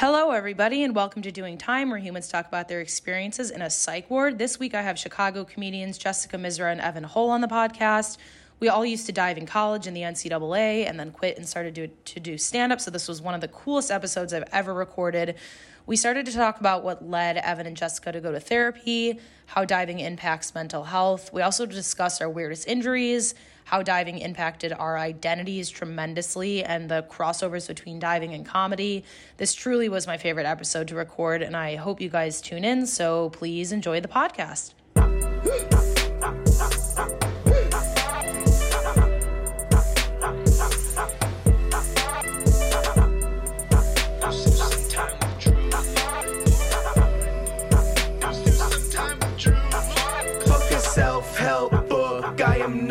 Hello, everybody, and welcome to Doing Time, where humans talk about their experiences in a psych ward. This week, I have Chicago comedians Jessica Misra and Evan Hull on the podcast. We all used to dive in college in the NCAA and then quit and started to, to do stand up. So, this was one of the coolest episodes I've ever recorded. We started to talk about what led Evan and Jessica to go to therapy, how diving impacts mental health. We also discussed our weirdest injuries, how diving impacted our identities tremendously, and the crossovers between diving and comedy. This truly was my favorite episode to record, and I hope you guys tune in. So please enjoy the podcast.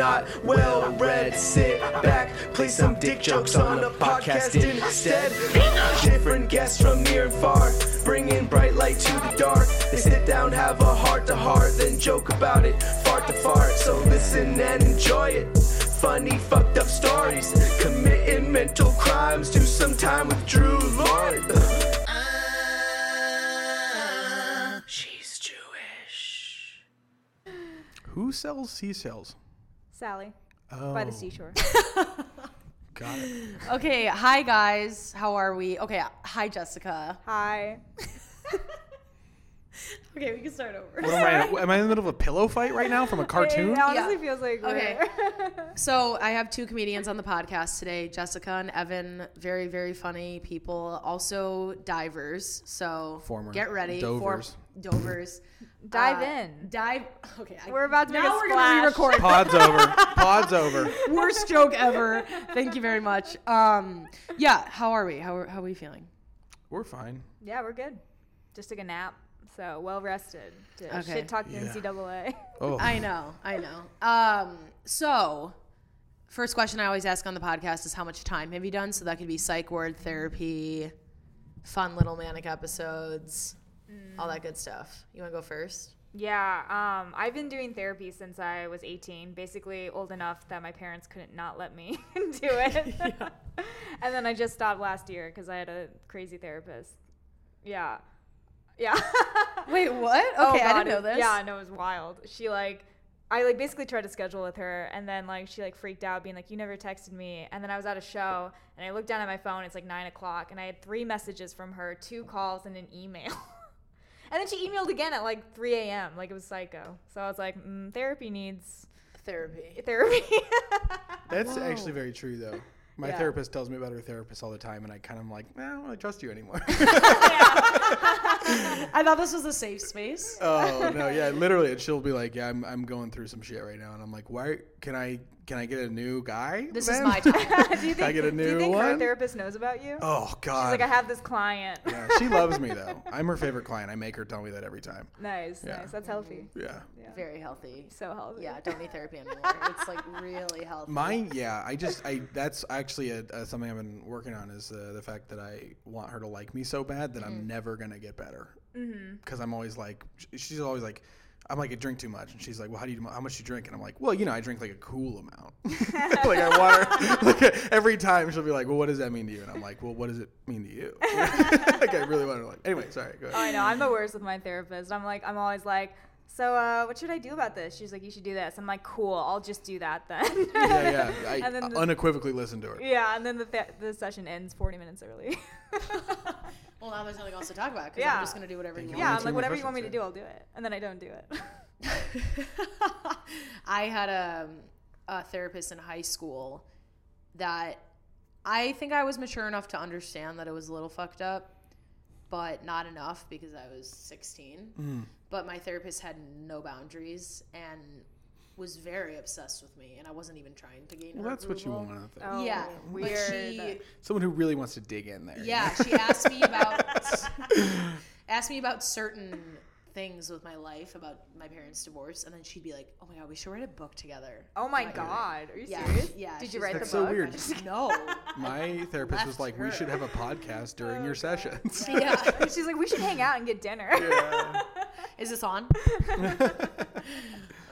not well read. Sit back, play some dick jokes on a podcast instead. Different guests from near and far, bringing bright light to the dark. They sit down, have a heart to heart, then joke about it, fart to fart. So listen and enjoy it. Funny, fucked up stories, committing mental crimes. Do some time with Drew Lord. Uh, she's Jewish. Who sells seashells? Sally Oh, by the oh. seashore. got it. Okay, hi guys. How are we? Okay, hi Jessica. Hi. Okay, we can start over. What am I? Am I in the middle of a pillow fight right now from a cartoon? It honestly Yeah. feels like Okay. we're- So I have two comedians on the podcast today, Jessica and Evan. Very, very funny people. Also divers. So Former get ready. dovers. For dovers. Dive Uh, in. Dive. Okay. I- We're about to make now a we're splash. gonna re-record. Pod's over. Pod's over. Worst joke ever. Thank you very much. Um, yeah. How are we? How are, how are we feeling? We're fine. Yeah, we're good. Just took a nap, so well rested. To Okay. shit talk the Yeah. NCAA. Oh, I know, I know. Um, so first question I always ask on the podcast is how much time have you done? So that could be psych ward therapy, fun little manic episodes, all that good stuff. You want to go first? Yeah, um, I've been doing therapy since I was 18, basically old enough that my parents couldn't not let me do it. yeah. and then I just stopped last year because I had a crazy therapist. Yeah. Yeah. Wait, what? Oh, Okay, I didn't know this. Yeah, no, it was wild. She like, I like basically tried to schedule with her, and then like she like freaked out, being like, "You never texted me." And then I was at a show, and I looked down at my phone. It's like nine o'clock, and I had three messages from her, two calls, and an email. And then she emailed again at like 3 a.m. Like it was psycho. So I was like, mm, therapy needs Therapy. therapy. that's actually very true, though. My Yeah. therapist tells me about her therapist all the time, and I kind of like, eh, I don't really trust you anymore. I thought this was a safe space. oh no, yeah, literally, and she'll be like, "Yeah, I'm, I'm going through some shit right now," and I'm like, "Why? Can I can I get a new guy?" This is then?" my time. do you think? I get a do you new think her therapist knows about you? Oh She's God. like, I have this client. yeah, she loves me though. I'm her favorite client. I make her tell me that every time. nice, Yeah. nice. That's healthy. Yeah. Yeah. Very healthy. So healthy. Yeah, don't need therapy anymore. It's like really healthy. Mine, yeah. I just, I that's actually a, a, something I've been working on is uh, the fact that I want her to like me so bad that I'm never gonna get better. Because I'm always like, she's always like, I'm like, I drink too much, and she's like, Well, how do you, how much do you drink? And I'm like, Well, you know, I drink like a cool amount. like I water. Like every time she'll be like, Well, what does that mean to you? And I'm like, Well, what does it mean to you? like I really want to like. Anyway, sorry. Go Oh, ahead. I know. I'm the worst with my therapist. I'm like, I'm always like, so uh, what should I do about this? She's like, you should do this. I'm like, cool. I'll just do that then. Yeah, yeah. I And then the- unequivocally listen to her. yeah, and then the th- the session ends 40 minutes early. well, now there's nothing else to talk about because Yeah. I'm just gonna do whatever you Thank want. yeah, I'm like, whatever you want me to do, I'll do it. And then I don't do it. I had a, a therapist in high school that I think I was mature enough to understand that it was a little fucked up, but not enough because I was 16. Mm. But my therapist had no boundaries and was very obsessed with me, and I wasn't even trying to gain Well, her that's what you approval. want. I think. Oh, yeah, weird. but she Someone who really wants to dig in there. yeah, she asked me about asked me about certain things with my life about my parents' divorce, and then she'd be like, "Oh my god, we should write a book together." oh my god, are you Yeah, serious? yeah, Did you write like- the That's so book? weird. No. My therapist was Left like, we should have a podcast during your sessions. yeah. She's like, we should hang out and get dinner. Yeah. Is this on?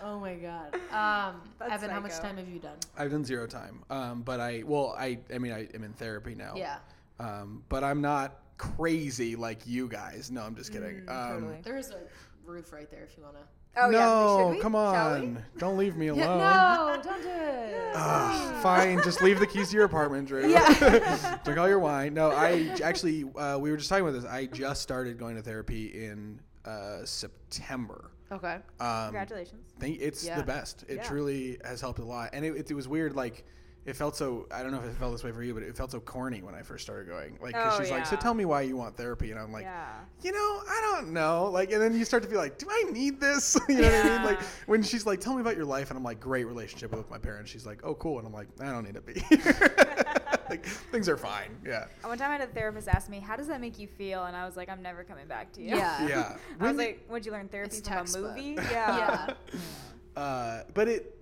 oh my god. Um, That's Evan, how much psycho. time have you done? I've done zero time. Um, but I, well, I, I mean, I am in therapy now. Yeah. Um, but I'm not crazy like you guys. No, I'm just kidding. um, Mm, totally. There's a roof right there if you wanna. Oh yeah. no, Should we? come on, don't leave me alone. no, don't do it. Ugh, fine, just leave the keys to your apartment, Drew. Yeah. Drink all your wine. No, I actually, uh, we were just talking about this. I just started going to therapy in uh, September. okay. Um, Congratulations. think it's Yeah. the best. It Yeah. truly has helped a lot, and it, it, it was weird. Like it felt so. I don't know if it felt this way for you, but it felt so corny when I first started going. Like 'cause Oh, she's like, "So tell me why you want therapy," and I'm like, yeah. you know, I don't know. Like, and then you start to be like, do I need this? you know what I mean? Like, when she's like, tell me about your life, and I'm like, great relationship with my parents. She's like, oh, cool. And I'm like, I don't need to be. like, things are fine. Yeah. One time I had a therapist ask me, "How does that make you feel?" And I was like, "I'm never coming back to you." Yeah. Yeah. I was When- like, "Would you learn therapy It's from a movie?" Yeah. Yeah. uh, but it, it,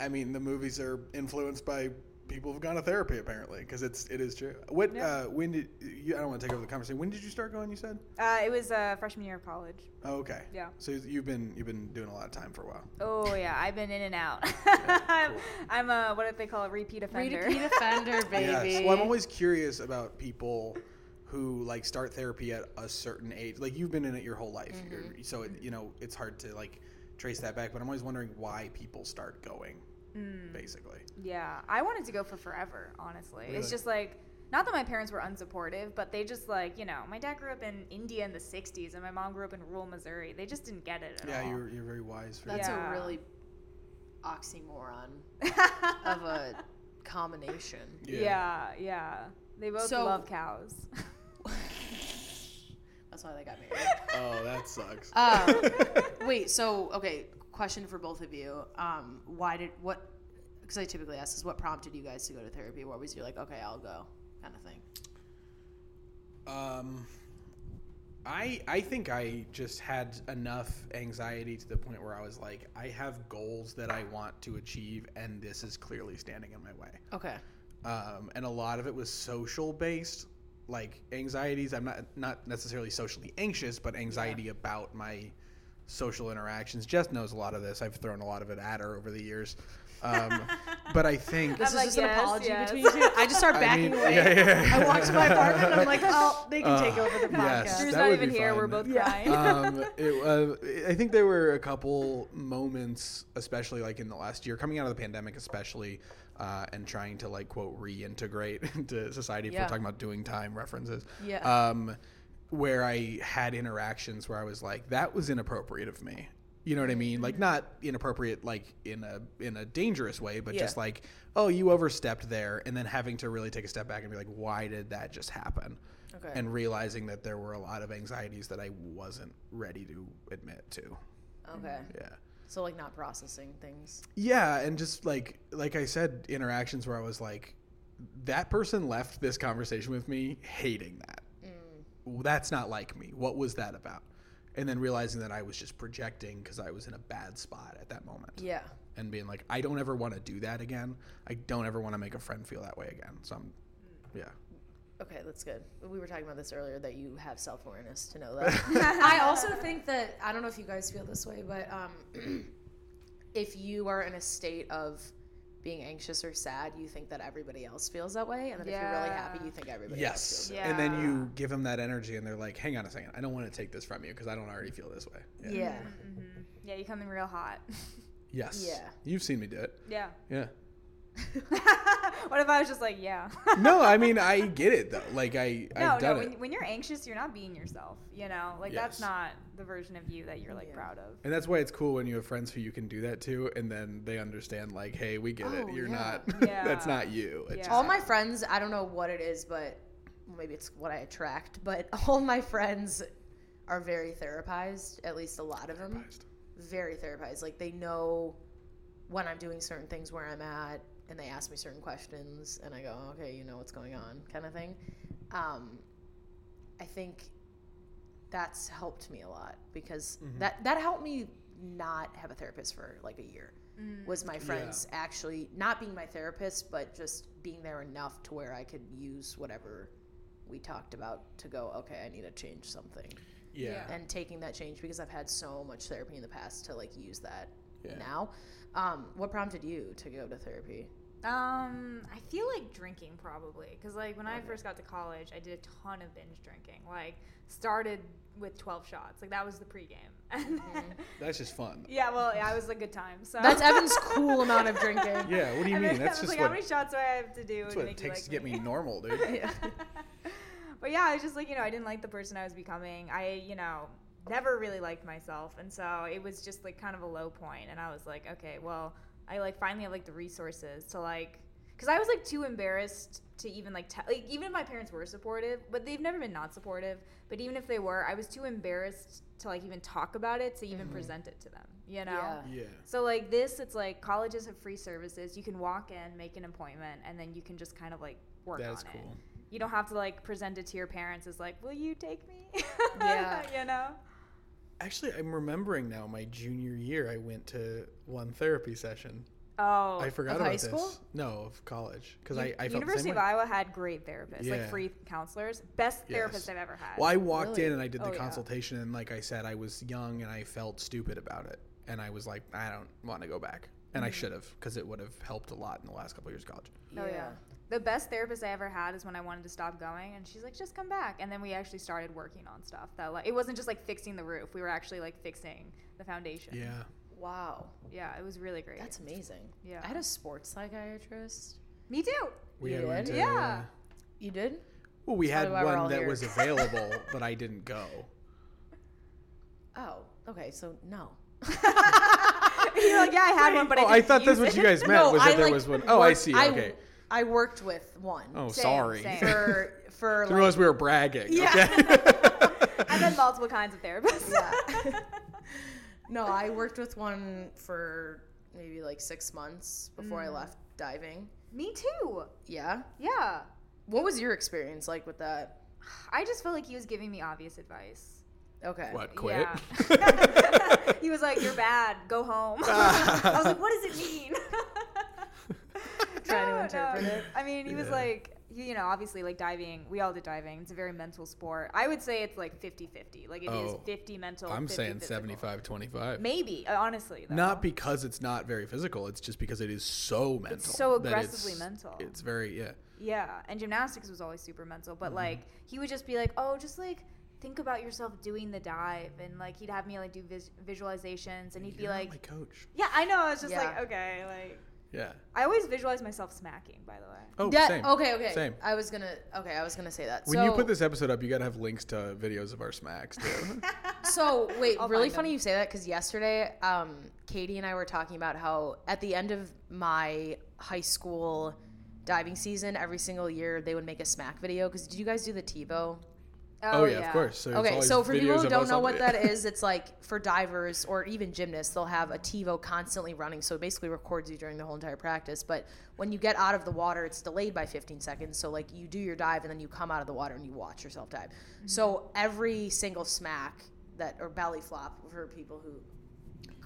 I mean, the movies are influenced by people who've gone to therapy apparently because it's it is true. What? Yeah. Uh, when did you? I don't want to take over the conversation. When did you start going? You said. Uh, it was uh, freshman year of college. Oh, okay. Yeah. So you've been you've been doing a lot of time for a while. Oh yeah, I've been in and out. I'm, I'm a what do they call a repeat offender. Repeat offender, baby. Yes. Well, I'm always curious about people who like start therapy at a certain age. Like you've been in it your whole life, You're- so it, you know it's hard to like trace that back. But I'm always wondering why people start going. Hmm. Basically, Yeah, I wanted to go for forever. Honestly, Really? it's just like not that my parents were unsupportive, but they just like you know my dad grew up in India in the '60s and my mom grew up in rural Missouri. They just didn't get it at yeah, all. you're you're very wise for That's that. Yeah. a really oxymoron of a combination. yeah. yeah, They both So- love cows. That's why they got married. Oh, that sucks. Um, wait, so okay, question for both of you. Um, why did what? Because I typically ask is What prompted you guys to go to therapy? What was you like? Okay, I'll go, kind of thing. Um, I I think I just had enough anxiety to the point where I was like, I have goals that I want to achieve, and this is clearly standing in my way. Okay. um, and a lot of it was social based like anxieties i'm not not necessarily socially anxious but anxiety about my social interactions jess knows a lot of this i've thrown a lot of it at her over the years um, but i think This I'm is like, just an apology yes. between you two. I just start I backing mean, away. yeah, yeah, yeah. I walk to my apartment and I'm like, oh, they can Uh, take over the podcast. yes. Drew's not even here. fun. We're both Yeah. crying. um, it, uh, I think there were a couple moments, especially like in the last year, coming out of the pandemic, especially, uh, and trying to like quote reintegrate into society. If Yeah. we're talking about doing time references, Yeah. um, where I had interactions where I was like, that was inappropriate of me. You know what I mean? Like not inappropriate, like in a in a dangerous way, but Yeah. just like, oh, you overstepped there, and then having to really take a step back and be like, why did that just happen? Okay. and realizing that there were a lot of anxieties that I wasn't ready to admit to. okay. Yeah. So like not processing things. Yeah, and just like like I said, interactions where I was like, that person left this conversation with me hating that. Mm. That's not like me. What was that about? And then realizing that I was just projecting because I was in a bad spot at that moment. Yeah. And being like, I don't ever want to do that again. I don't ever want to make a friend feel that way again. So I'm, yeah. Okay, that's good. We were talking about this earlier that you have self awareness to know that. I also think that I don't know if you guys feel this way, but um, if you are in a state of being anxious or sad, you think that everybody else feels that way, and then if you're really happy, you think everybody Yes. else feels. Yeah. And then you give them that energy and they're like, hang on a second. I don't want to take this from you because I don't already feel this way. Yeah. Yeah. yeah, you come in real hot. Yes. Yeah. You've seen me do it. yeah. Yeah. what if I was just like, yeah? No, I mean I get it though. Like I no, I've no. done When, it. when you're anxious, you're not being yourself. You know, like that's not the version of you that you're like Yeah. proud of. And that's why it's cool when you have friends who you can do that to and then they understand like, hey, we get Oh, it. You're yeah. not Yeah. that's not you. It's Yeah. All my friends, I don't know what it is, but maybe it's what I attract, but all my friends are very therapized, at least a lot of them. just Very therapized. Like they know when I'm doing certain things where I'm at and they ask me certain questions and I go, okay, you know what's going on, kind of thing. Um, I think that's helped me a lot because that, that helped me not have a therapist for like a year was my friends actually not being my therapist but just being there enough to where i could use whatever we talked about to go okay i need to change something. Yeah. and taking that change because i've had so much therapy in the past to like use that Yeah. now. Um, what prompted you to go to therapy Um, I feel like drinking probably because like when I first got to college, I did a ton of binge drinking. Like started with twelve shots. Like that was the pregame. And then- That's just fun. yeah, well, yeah, it was a good time. So That's Evan's cool amount of drinking. Yeah, what do you And mean? then That's I was just like, what, how many shots do I have to do that's what it takes like to get me me? normal, dude. Yeah. but yeah, I was just like, you know, I didn't like the person I was becoming. I, you know, never really liked myself. And so it was just like kind of a low point. And I was like, okay, well, I like finally have like the resources to like, because I was like too embarrassed to even like, te- like, even if my parents were supportive, but they've never been not supportive. But even if they were, I was too embarrassed to like even talk about it to even mm-hmm. present it to them, you know? Yeah. Yeah. So like this, it's like colleges have free services. You can walk in, make an appointment, and then you can just kind of like work That's on cool. it. You don't have to like present it to your parents as like, "Will you take me?" Yeah. you know. Actually, I'm remembering now. My junior year, I went to one therapy session. Oh, I forgot Of about high this. No, of college, because U- I, I felt University the University of way. Iowa had great therapists, Yeah. like free counselors, best Yes. therapist I've ever had. Well, I walked Really? in and I did the Oh, yeah. consultation, and like I said, I was young and I felt stupid about it, and I was like, I don't want to go back, and Mm-hmm. I should have, because it would have helped a lot in the last couple of years of college. Oh yeah. The best therapist I ever had is when I wanted to stop going, and she's like, "Just come back." And then we actually started working on stuff that like it wasn't just like fixing the roof; we were actually like fixing the foundation. Yeah. Wow. yeah, it was really great. That's amazing. Yeah. I had a sports psychiatrist. me too. We You had did? to, Yeah. You did? Well, we had Probably why we're all one that here. was available, but I didn't go. Oh, okay. So no. You're like, yeah, I had one, but oh, I, I didn't thought that's use what you guys meant. was that there like, was one oh I see. Okay. I worked with one. oh, Same, sorry. same. For for I like, realized we were bragging. Yeah. Okay. I've had multiple kinds of therapists. Yeah. no, I worked with one for maybe like six months before Mm. I left diving. Me too. Yeah. Yeah. What was your experience like with that? I just felt like he was giving me obvious advice. Okay. what? Quit. Yeah. he was like, "You're bad. Go home." I was like, "What does it mean?" Trying to interpret no. it. I mean, he was like, you you know, obviously, like diving. We all did diving. It's a very mental sport. I would say it's like 50-50. Like it is Oh, 50 mental. I'm 50 saying physical. 75 25. Maybe, uh, honestly. Though. Not because it's not very physical. It's just because it is so mental. so aggressively it's- mental. It's very yeah. Yeah, and gymnastics was always super mental, Mm-hmm. but like he would just be like, "Oh, just like think about yourself doing the dive," and like he'd have me like do vis- visualizations, and he'd be You're not like, my coach. "Yeah, I know." I was just like, "Okay," like Yeah. I always visualize myself smacking. By the way, Oh, That- same. Okay, okay. Same. I was gonna. Okay, I was gonna say that. When so, you put this episode up, you gotta have links to videos of our smacks too. So wait, I'll really funny them. you say that because yesterday, um, Katie and I were talking about how at the end of my high school diving season, every single year they would make a smack video. Because did you guys do the TiVo? Oh, yeah, of course. So Okay, so for people who don't know what that is, it's like for divers or even gymnasts, they'll have a TiVo constantly running. So it basically records you during the whole entire practice. But when you get out of the water, it's delayed by 15 seconds. So like you do your dive and then you come out of the water and you watch yourself dive. So every single smack that or belly flop for people who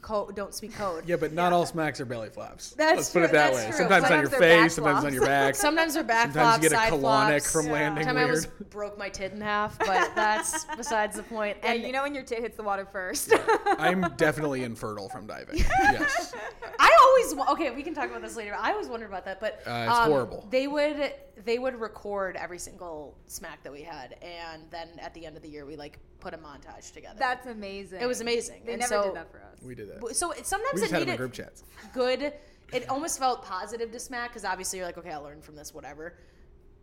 co- don't speak code. Yeah, but not all smacks are belly flaps. That's Let's put it that that's way. true. Sometimes on your they're back face, sometimes on your back. Sometimes they're back Sometimes flops, you get a colonic flops. from Yeah. landing Time I weird. almost broke my tit in half, but that's besides the point. Yeah, And you know when your tit hits the water first. I'm definitely infertile from diving. Yes. I always okay. We can talk about this later. I always wondered about that, but Uh, it's horrible. They would they would record every single smack that we had, and then at the end of the year, we like put a montage together. That's amazing. it was amazing. They And never so, did that for us. We did that. So it, sometimes We just it had needed group chats. good. It almost felt positive to smack because obviously you're like, okay, I learned from this, whatever.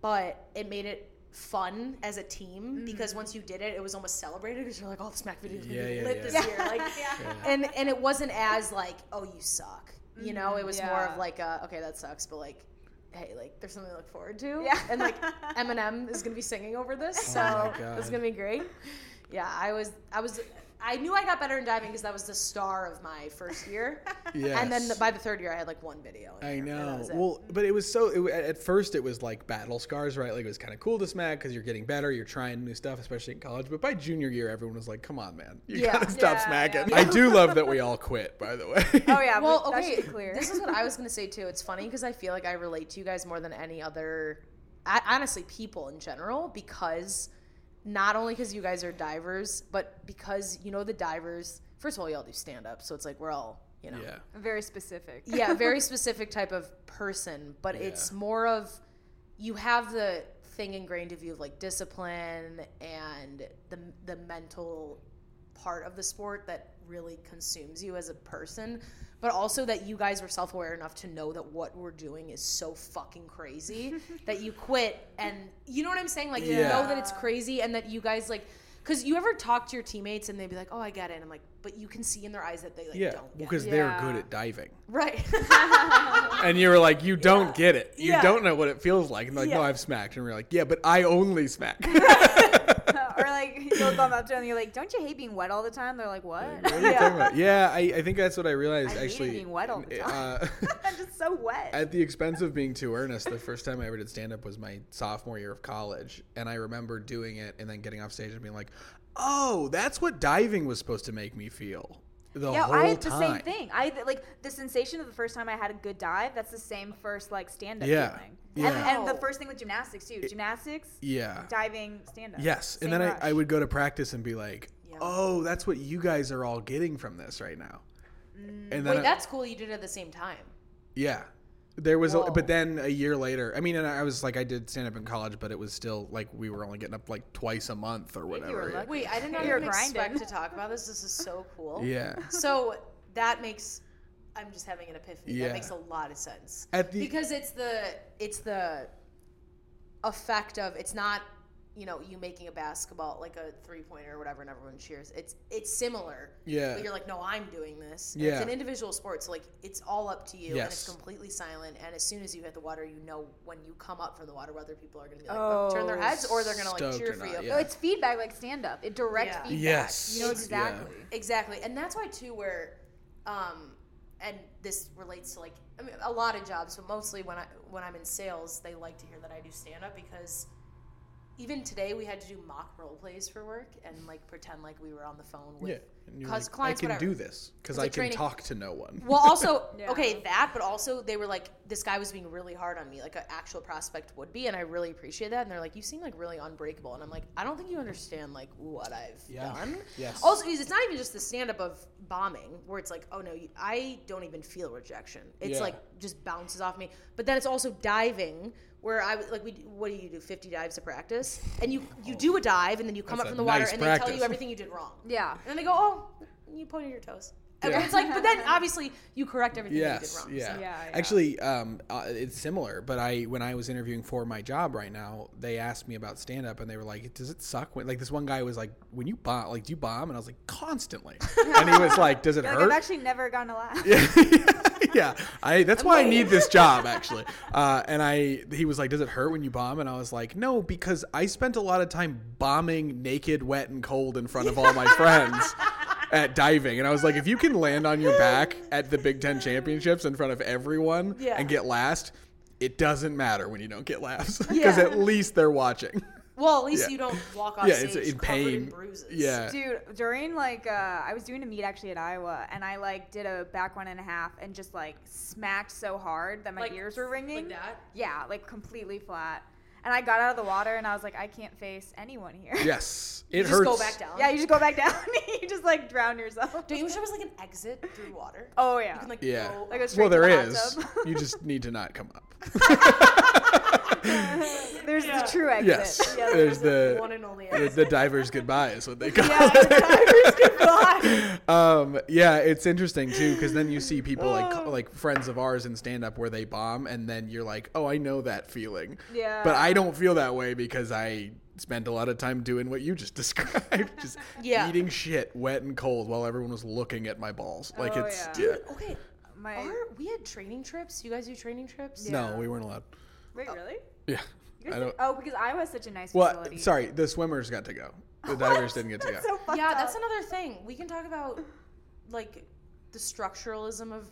But it made it fun as a team because once you did it, it was almost celebrated because you're like, oh, the smack video's gonna Yeah, yeah, lit yeah. this year, like, and and it wasn't as like, oh, you suck. You know, it was more of like, uh, okay, that sucks, but like, hey, like, there's something to look forward to. Yeah. And like, Eminem is gonna be singing over this, so Oh it's gonna be great. Yeah, I was, I was, I knew I got better in diving because that was the star of my first year. And then Yes. by the third year, I had like one video. I there, and that know. was it. Well, but it was so. It, at first, it was like battle scars, right? Like it was kind of cool to smack because you're getting better, you're trying new stuff, especially in college. But by junior year, everyone was like, "Come on, man, you Yeah. gotta stop Yeah, smacking." yeah. I do love that we all quit, by the way. Oh yeah, well, well, that okay. be clear. This is what I was gonna say too. It's funny because I feel like I relate to you guys more than any other, honestly, people in general. Because not only because you guys are divers, but because you know the divers. First of all, y'all do stand up, so it's like we're all you know. Yeah. Very specific. yeah, very specific type of person, but it's more of you have the thing ingrained of you of like discipline and the the mental part of the sport that really consumes you as a person, but also that you guys were self-aware enough to know that what we're doing is so fucking crazy that you quit and you know what I'm saying? Like you know that it's crazy and that you guys like because you ever talk to your teammates and they'd be like, "Oh, I get it," and I'm like, but you can see in their eyes that they like Yeah, don't get it because it. they're Yeah. good at diving. Right. And you were like, you don't get it. You Yeah. don't know what it feels like. And they're like, no, I've smacked. And we're like, yeah, but I only smack. like you'll come up to them and you're like, "Don't you hate being wet all the time?" They're like, "What?" What are you talking about? Yeah, I, I think that's what I realized I hate actually. being wet all the time. Uh, I'm just so wet. at the expense of being too earnest, the first time I ever did stand up was my sophomore year of college. And I remember doing it and then getting off stage and being like, oh, that's what diving was supposed to make me feel the yeah, whole I had the time. same thing. I like the sensation of the first time I had a good dive. That's the same first like stand up Yeah. feeling. Yeah. And, and the first thing with gymnastics too. Gymnastics, Yeah. diving, stand up. Yes. And then I, I would go to practice and be like, oh, that's what you guys are all getting from this right now. Mm. And then Wait, I- that's cool. You did it at the same time. Yeah. There was, a, but then a year later, I mean, and I was like, I did stand up in college, but it was still like we were only getting up like twice a month or whatever. lucky. Wait, I did not know You're even expect grinding. to talk about this. This is so cool. Yeah. So that makes. I'm just having an epiphany. Yeah. That makes a lot of sense. At the- because it's the it's the effect of it's not you know you making a basketball like a three pointer or whatever and everyone cheers. It's it's similar. Yeah. But you're like, no, I'm doing this. And Yeah. It's an individual sport, so like it's all up to you, and it's completely silent. And as soon as you hit the water, you know when you come up from the water whether people are going to be like turn their Oh, heads or they're going to like cheer for not, you. yeah. No, it's feedback like stand up. It direct Yeah. feedback. Yes. You know It's- exactly. Exactly, and that's why too, where, um, and this relates to like I mean a lot of jobs, but mostly when I when I'm in sales, they like to hear that I do stand up because even today we had to do mock role plays for work and like pretend like we were on the phone with Yeah. And you're cause like, I can whatever. do this because I can training. talk to no one. Well, also, Yeah. okay, that, but also they were like, this guy was being really hard on me, like an actual prospect would be, and I really appreciate that. And they're like, you seem like really unbreakable, and I'm like, I don't think you understand like what I've Yeah. done. Yes. Also, it's not even just the stand up of bombing, where it's like, oh no, you, I don't even feel rejection. It's Yeah. like just bounces off me. But then it's also diving. Where I would- like we what do you do fifty dives to practice? And you you do a dive and then you come That's up from the water nice and they tell you everything you did wrong. Yeah. and then they go oh you pointed your toes. and Yeah. it's like but then obviously you correct everything Yes, you did yeah. wrong. Yeah, yeah. Actually, um, uh, it's similar. But I, when I was interviewing for my job right now, they asked me about stand up, and they were like, "Does it suck?" When like this one guy was like, "When you bomb, like, do you bomb?" And I was like, "Constantly." and he was like, "Does it Like, hurt?" I've actually never gotten a laugh. yeah, I. That's why I need this job actually. Uh, and I, he was like, "Does it hurt when you bomb?" And I was like, "No, because I spent a lot of time bombing naked, wet, and cold in front of all my friends." At diving, and I was like, if you can land on your back at the Big Ten championships in front of everyone Yeah. and get last, it doesn't matter when you don't get laughs because Yeah. at least they're watching. well at least Yeah. you don't walk off yeah, stage it's in covered in pain. bruises Yeah, Dude, during like uh, I was doing a meet actually at Iowa, and I like did a back one and a half, and just like smacked so hard that my Like- ears were ringing. like that? Yeah, like completely flat. And I got out of the water, and I was like, I can't face anyone here. yes, it you just hurts. go back down Yeah, you just go back down. you just like drown yourself. don't you wish there was like an exit through water Oh yeah. you can like Yeah. go Like a straight Well, to there the is. tub. you just need to not come up. There's the true exit. Yes, Yeah, there's the one and only the, exit. the diver's goodbye is what they call yeah, it. the divers goodbye. Um, yeah, it's interesting too because then you see people like Oh. like friends of ours in stand up where they bomb, and then you're like, oh, I know that feeling. Yeah. But I don't feel that way because I spent a lot of time doing what you just described, just Yeah. eating shit wet and cold while everyone was looking at my balls. Like Oh, it's yeah. yeah. Dude, okay. My Our, we had training trips. You guys do training trips? No, we weren't allowed. Wait, really? Yeah. You guys I don't. oh, because Iowa has such a nice Well, facility. sorry, the swimmers got to go. The divers didn't get to go. That's so fucked Yeah, up. that's another thing. We can talk about like the structuralism of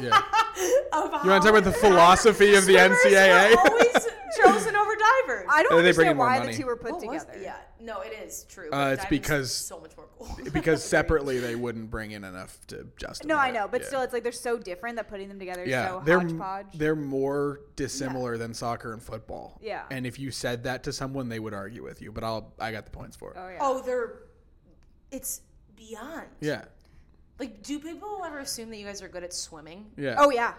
Yeah. of You want to talk about the philosophy of the NCAA? were always chosen over divers. I don't they bring in understand more why money. the two were put What was- together. Yeah, no, it is true. Uh, it's diving's because- so much more cool. because separately they wouldn't bring in enough to justify. No, I know, but Yeah. still, it's like they're so different that putting them together is yeah, so they're hodgepodge. they're more dissimilar than soccer and football. Yeah. and if you said that to someone, they would argue with you. But I'll I got the points for it. oh yeah. oh, they're it's beyond. Yeah, Like, do people ever assume that you guys are good at swimming? Yeah. Oh yeah.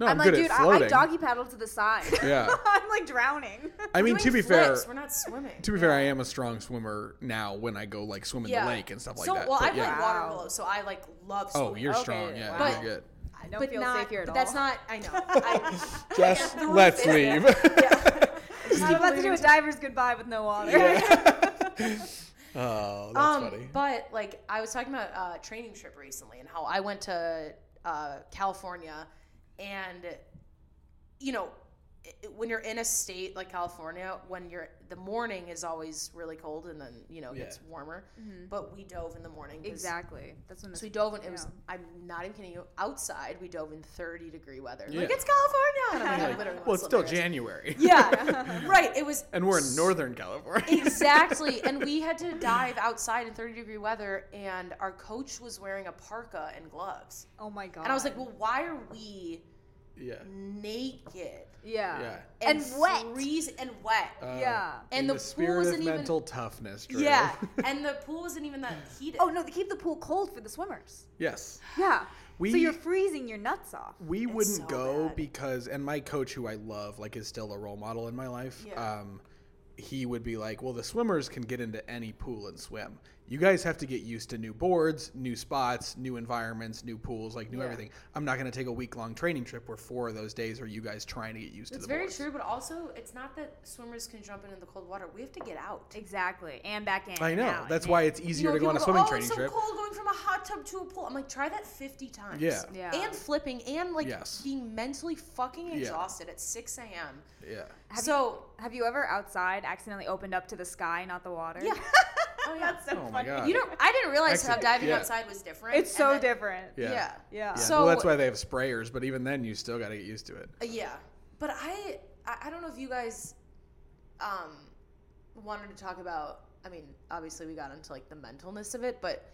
No, I'm, I'm, like, dude, at I, floating. I doggy paddle to the side. Yeah. I'm like drowning. I mean, to be fair, we're not swimming. to be fair, I am a strong swimmer now when I go like swim in the lake and stuff like so, that. well, I But play yeah. water Wow. polo, so I like love swimming. Oh, you're Okay, strong. Yeah, wow. you're good. I don't but feel not, safe here at but all. that's not. I know. I, Just the let's roof is leave. I'm about to do a diver's goodbye with no water. oh, that's um, funny. but like I was talking about uh, training trip recently and how I went to uh, California, and you know, when you're in a state like California, when you're the morning is always really cold and then you know it gets Yeah. warmer. Mm-hmm. But we dove in the morning Exactly. That's when. So It's, we dove in. It was. yeah. I'm not even kidding you. Outside, we dove in 30 degree weather. Yeah. Like it's California. And I'm like, well, it's still want January. Yeah, right. It was And we're in Northern California. exactly. And we had to dive outside in 30 degree weather, and our coach was wearing a parka and gloves. oh my god. And I was like, well, why are we yeah. naked yeah. Yeah. and, And wet. freeze and wet? Uh, Yeah. And in the the, pool wasn't of even- mental toughness, Drew. yeah, and the pool wasn't even that heated. Oh no, they keep the pool cold for the swimmers. yes. Yeah. We- so you're freezing your nuts off. We wouldn't so go bad. because, and my coach, who I love, like, is still a role model in my life. Yeah. Um, he would be like, "Well, the swimmers can get into any pool and swim. You guys have to get used to new boards, new spots, new environments, new pools, like new Yeah. everything. I'm not going to take a week long training trip where four of those days are you guys trying to get used It's to the It's very boards. true, but also it's not that swimmers can jump into the cold water. We have to get out. Exactly. And back in. I know. out That's and why it's easier You know, to go on a people swimming oh, training it's so trip. cold going from a hot tub to a pool. I'm like, try that 50 times. Yeah. Yeah. And flipping and like Yes. being mentally fucking Yeah. exhausted at 6 a.m. Yeah. Have so Have you ever outside accidentally opened up to the sky, not the water? yeah, oh yeah. That's so Oh my funny. god. You know, I didn't realize how diving yeah. outside was different. It's so then- different. Yeah. Yeah. Yeah. Yeah. So- well, that's why they have sprayers, but even then, you still got to get used to it. Uh, Yeah, but I, I I don't know if you guys um wanted to talk about. I mean, obviously we got into like the mentalness of it, but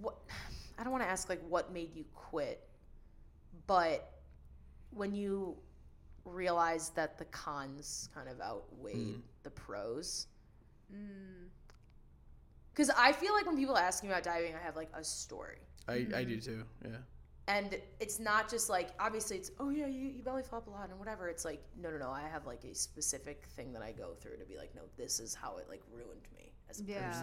what I don't want to ask like what made you quit, but when you realized that the cons kind of outweighed the pros. Mm. Because I feel like when people ask me about diving, I have like a story. I, I do mm-hmm. too. Yeah. and it's not just like obviously it's oh yeah you, you belly flop a lot and whatever it's like no no no i have like a specific thing that i go through to be like no this is how it like ruined me as a person Yeah.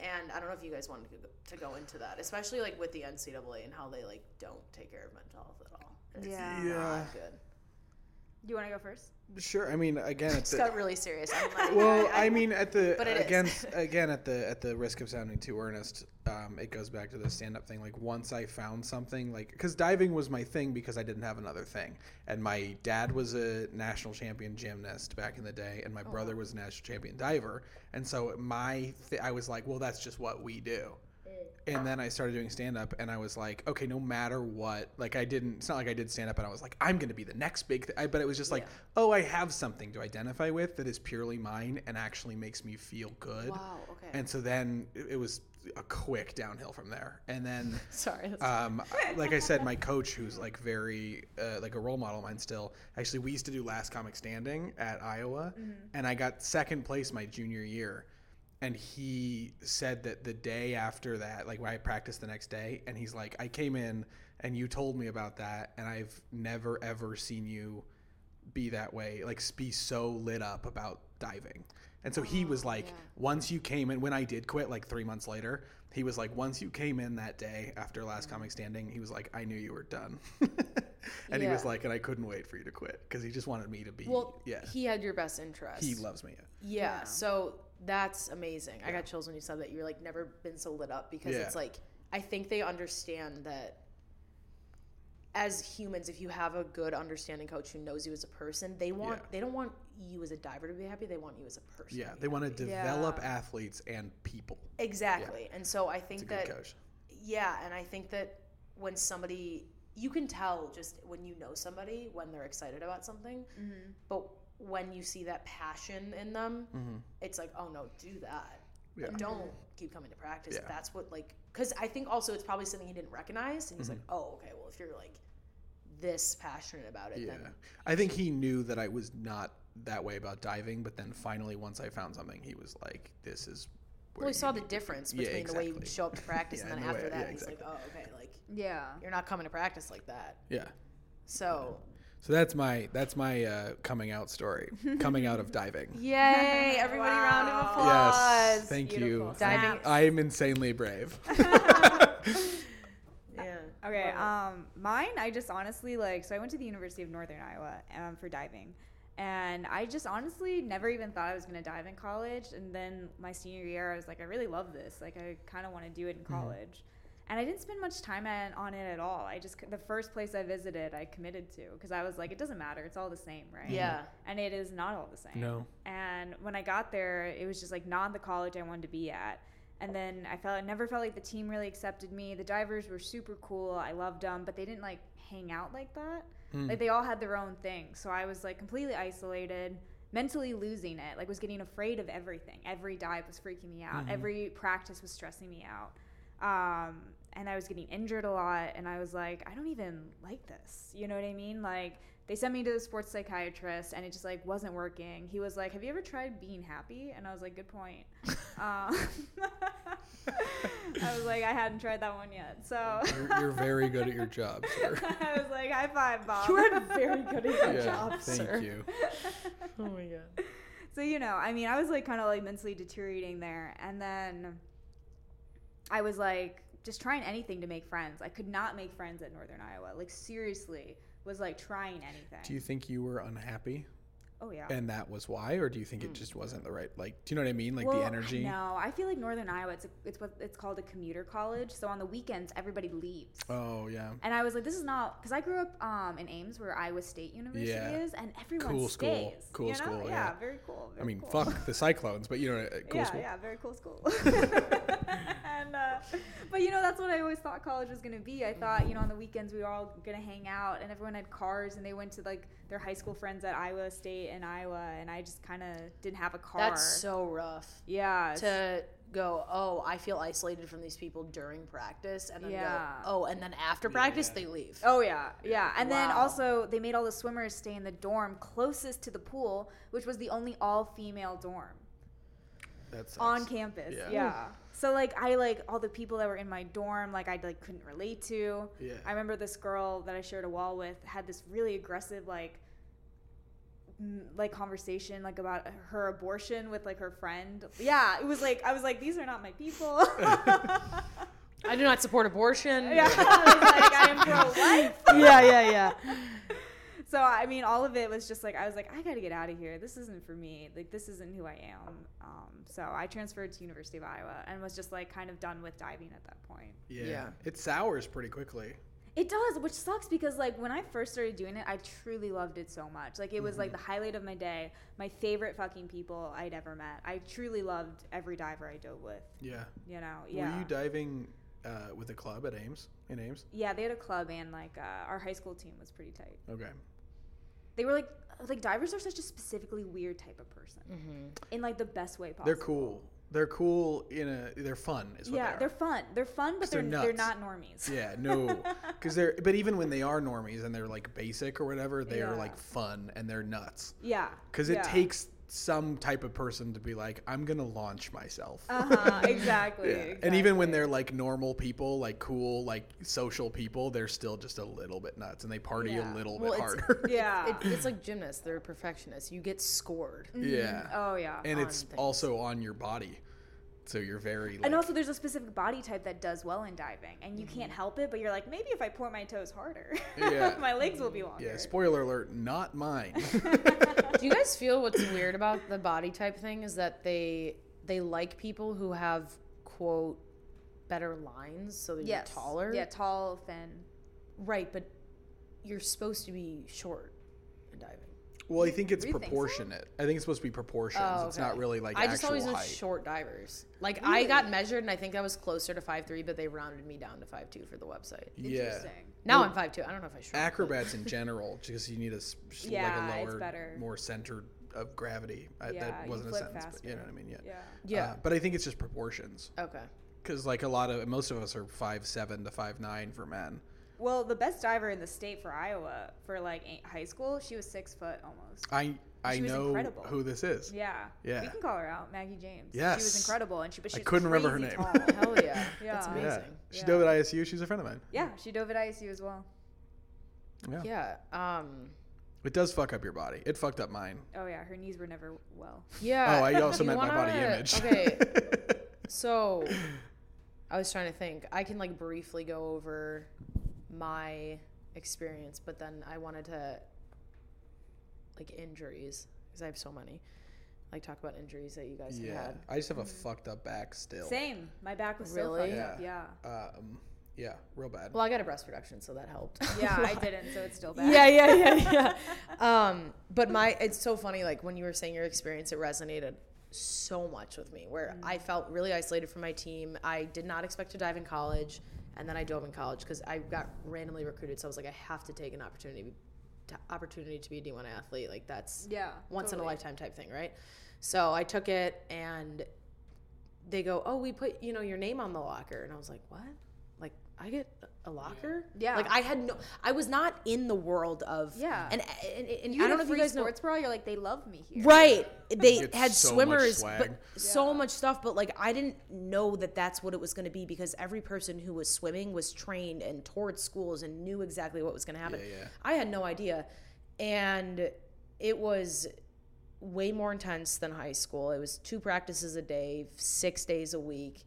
and i don't know if you guys wanted to go, to go into that especially like with the ncaa and how they like don't take care of mental health at all it's Yeah. Yeah. not good Do you want to go first? Sure. I mean, again, it's it's got really serious I'm like, well, I mean, at the But it is. against again at the at the risk of sounding too earnest, um, it goes back to the stand up thing. Like once I found something, like because diving was my thing because I didn't have another thing, and my dad was a national champion gymnast back in the day, and my Oh, brother was a national champion diver, and so my th- I was like, well, that's just what we do. And then I started doing stand up, and I was like, okay, no matter what, like I didn't. It's not like I did stand up, and I was like, I'm going to be the next big. Th-. I, but it was just like, oh, I have something to identify with that is purely mine and actually makes me feel good. wow okay And so then it was a quick downhill from there. And then, sorry um, like I said, my coach, who's like very uh, like a role model of mine still. Actually, we used to do Last Comic Standing at Iowa, and I got second place my junior year. And he said that the day after that, like when I practiced the next day, and he's like, I came in and you told me about that, and I've never ever seen you be that way, like be so lit up about diving. And so he oh, was like, once you came in, when I did quit, like three months later, he was like, once you came in that day after last mm. comic standing, he was like, I knew you were done. and he was like, and I couldn't wait for you to quit because he just wanted me to be, well yeah. he had your best interest He loves me. Yeah, so that's amazing. I got chills when you said that. You're like never been so lit up because Yeah. it's like I think they understand that as humans, if you have a good understanding coach who knows you as a person, they want Yeah. they don't want you as a diver to be happy. They want you as a person. Yeah, they want to develop Yeah. athletes and people. exactly. And so I think that good coach. yeah, and I think that when somebody you can tell just when you know somebody when they're excited about something, Mm-hmm. but when you see that passion in them, it's like, oh no, do that. Yeah. But don't keep coming to practice. Yeah. That's what like because I think also it's probably something he didn't recognize, and he's Mm-hmm. like, oh okay, well if you're like this passionate about it, Yeah. then I think he knew that I was not that way about diving, but then finally, once I found something, he was like, this is Well, he saw the difference Yeah, between the way you would show up to practice Yeah, and and then after way- that yeah, he's like, oh, okay, like Yeah. you're not coming to practice like that. Yeah. So So that's my that's my uh, coming out story. coming out of diving. yay! Everybody, round of Wow. applause. Yes. Thank Beautiful. you. Diving- I am insanely brave. Yeah. Okay, um, mine, I just honestly like, so I went to the University of Northern Iowa um, for diving. And I just honestly never even thought I was going to dive in college. And then my senior year, I was like, I really love this. Like, I kind of want to do it in college. And I didn't spend much time on it at all. I just, the first place I visited, I committed to because I was like, it doesn't matter. It's all the same, right? Yeah. And it is not all the same. No. And when I got there, it was just like not the college I wanted to be at. And then I felt I never felt like the team really accepted me. The divers were super cool. I loved them, but they didn't like hang out like that. Like they all had their own thing. So I was like completely isolated, mentally losing it. Like was getting afraid of everything. Every dive was freaking me out. Every practice was stressing me out. Um, and I was getting injured a lot. And I was like, I don't even like this. You know what I mean? Like they sent me to the sports psychiatrist and it just like wasn't working. He was like, "Have you ever tried being happy?" And I was like, "Good point." um, I was like, "I hadn't tried that one yet." So You're, you're very good at your job, sir. I was like, "High five, Bob." You are very good at your Yeah, job, thank sir. Thank you. Oh my god. so you know, I mean, I was like kind of like mentally deteriorating there, and then I was like just trying anything to make friends. I could not make friends at Northern Iowa. Like seriously, was like trying anything. Do you think you were unhappy, oh yeah. and that was why, or do you think it just wasn't the right? Like, do you know what I mean? Like Well, the energy. No, I feel like Northern Iowa. It's a, it's what it's called a commuter college. So on the weekends, everybody leaves. Oh yeah. And I was like, this is not because I grew up um, in Ames, where Iowa State University Yeah. is, and everyone Cool school. Cool you know? school, Yeah, yeah. very cool. I mean, cool. fuck the Cyclones, but you know, uh, cool yeah, school. yeah, very cool school. and uh, but you know that's what I always thought college was gonna be. I thought you know on the weekends we were all gonna hang out, and everyone had cars, and they went to like their high school friends at Iowa State and Iowa, and I just kind of didn't have a car. That's so rough. yeah. To go, oh, I feel isolated from these people during practice, and then Yeah. go, oh, and then after practice they leave. Oh yeah, yeah. And then also they made all the swimmers stay in the dorm closest to the pool, which was the only all-female dorm That sucks. on campus. Yeah. Yeah. So like I like all the people that were in my dorm, like I like couldn't relate to. Yeah. I remember this girl that I shared a wall with had this really aggressive like like conversation like about her abortion with like her friend. Yeah, it was like I was like these are not my people. I do not support abortion. yeah, I was like I am pro life. yeah, yeah, yeah. So I mean, all of it was just like I was like, I gotta get out of here. This isn't for me. Like this isn't who I am. Um, so I transferred to University of Iowa and was just like kind of done with diving at that point. Yeah. Yeah. It sours pretty quickly. It does, which sucks because like when I first started doing it, I truly loved it so much. Like it was like the highlight of my day. My favorite fucking people I'd ever met. I truly loved every diver I dove with. Yeah. You know, yeah. Were you diving uh, with a club at Ames? In Ames? yeah, they had a club and like uh, our high school team was pretty tight. Okay. They were like like divers are such a specifically weird type of person mm-hmm. in like the best way possible. They're cool. They're cool in a. They're fun. Is what Yeah, they they're fun. They're fun, but they're they're they're, not normies. Yeah, no, because they're. But even when they are normies and they're like basic or whatever, they are like fun and they're nuts. Yeah. Because it yeah. takes some type of person to be like, I'm gonna launch myself. Uh-huh, exactly, Yeah. And even when they're like normal people, like cool, like social people, they're still just a little bit nuts and they party Yeah. a little Well, bit it's- harder. Yeah. It, it's like gymnasts; they're perfectionists. You get scored. yeah. oh yeah. And on it's things. also on your body. So you're very. Like, and also there's a specific body type that does well in diving and you mm-hmm. can't help it but you're like maybe if i pour my toes harder Yeah. my legs will be mm, longer yeah, spoiler alert, not mine. Do you guys feel what's weird about the body type thing is that they they like people who have quote better lines, so that yes you're taller. yeah tall thin Right, but you're supposed to be short in diving. Well, I think it's You think so? proportionate. I think it's supposed to be proportions. Oh, It's not really like I just actual always was short divers. Like I got measured and I think I was closer to five three, but they rounded me down to five two for the website. yeah. interesting Now I'm five two. I don't know if I shrunk. but- Acrobats in general, because you need a Yeah, like a it's lower, better. more centered of gravity. I, Yeah, that you wasn't a flip sentence, but you know what I mean. Yeah. yeah Yeah. Uh, but I think it's just proportions. Okay. because like a lot of most of us are five seven to five nine for men. Well the best diver in the state for iowa for like high school she was six foot almost I I She know incredible. who this is. Yeah. Yeah. We can call her out, Maggie James. She was incredible, and she but she I couldn't remember her name. Tall. Hell yeah. That's Yeah. amazing. Yeah. She Yeah. dove at ISU. She's a friend of mine. yeah, she dove at ISU as well. Yeah. Yeah. Um, It does fuck up your body. It fucked up mine. Oh yeah, her knees were never well. yeah. Oh, I also You meant my body image. Okay. So, I was trying to think. I can like briefly go over my experience, but then I wanted to like injuries because I have so many. Like talk about injuries that you guys have yeah. had. I just have a fucked up back still. Same. My back was Really? so fucked up. Yeah. Um, yeah, real bad. Well, I got a breast reduction, so that helped. Yeah, I didn't, so it's still bad. yeah, yeah, yeah, yeah. um, but my it's so funny. Like when you were saying your experience, it resonated so much with me. Where I felt really isolated from my team. I did not expect to dive in college, and then I dove in college because I got randomly recruited. So I was like, I have to take an opportunity, to, opportunity to be a D one athlete. Like that's Yeah. once in a lifetime type thing, right? So I took it, and they go, "Oh, we put you know your name on the locker," and I was like, "What? Like I get a locker? Yeah. Like I had no, I was not in the world of Yeah. and and, and You I don't know if you guys know. sports bra. You're like, they love me here. Right. They Get had so much swimmers, swag. but so much stuff. But like, I didn't know that that's what it was going to be because every person who was swimming was trained and toured schools and knew exactly what was going to happen. Yeah, yeah. I had no idea, and it was way more intense than high school. It was two practices a day, six days a week,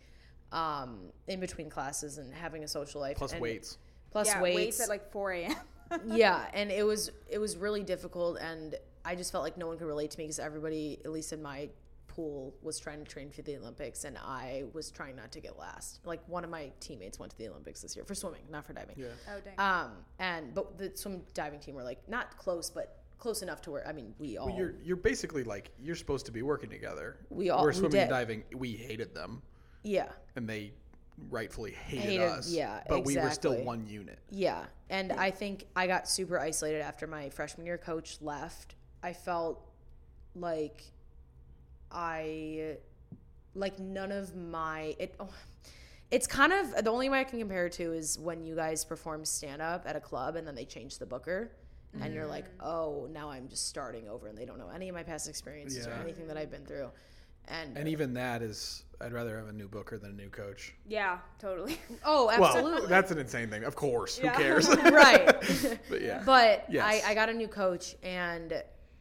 um, in between classes and having a social life. Plus and- weights. Plus Yeah, weights. weights at like 4 a.m. yeah, and it was it was really difficult, and I just felt like no one could relate to me because everybody, at least in my pool, was trying to train for the Olympics, and I was trying not to get last. Like one of my teammates went to the Olympics this year for swimming, not for diving. Yeah. oh dang. Um, and but the swim diving team were like not close, but close enough to where I mean we all Well, you're you're basically like you're supposed to be working together. We all- We're we swimming did. and diving. We hated them, yeah and they rightfully hated, Hated- us. yeah, but we were still one unit. Yeah. And I think I got super isolated after my freshman year coach left. I felt like I like none of my it oh, it's kind of the only way I can compare it to is when you guys perform stand up at a club and then they change the booker and you're like, mm-hmm. "Oh, now I'm just starting over and they don't know any of my past experiences or anything that I've been through." And, And even that is, I'd rather have a new booker than a new coach. yeah, totally. oh, absolutely. Well, that's an insane thing. Of course, Yeah. who cares? right. but yeah, But Yes. I, I got a new coach, and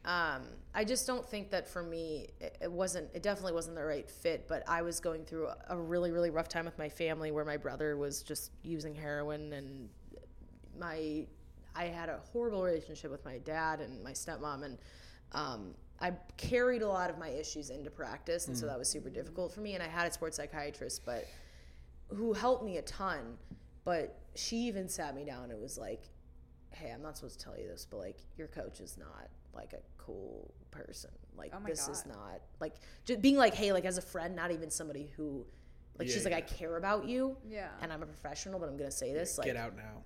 um, I just don't think that for me, it, it wasn't. It definitely wasn't the right fit. But I was going through a, a really, really rough time with my family, where my brother was just using heroin, and my I had a horrible relationship with my dad and my stepmom, and um, I carried a lot of my issues into practice, and so mm. that was super difficult for me. And I had a sports psychiatrist, but who helped me a ton. But she even sat me down and was like, "Hey, I'm not supposed to tell you this, but like your coach is not like a cool person. Like Oh my this is not like just being like, hey, like as a friend, not even somebody who." Like Yeah, she's like, I care about you, Yeah. and I'm a professional, but I'm gonna say this. Like, get out now.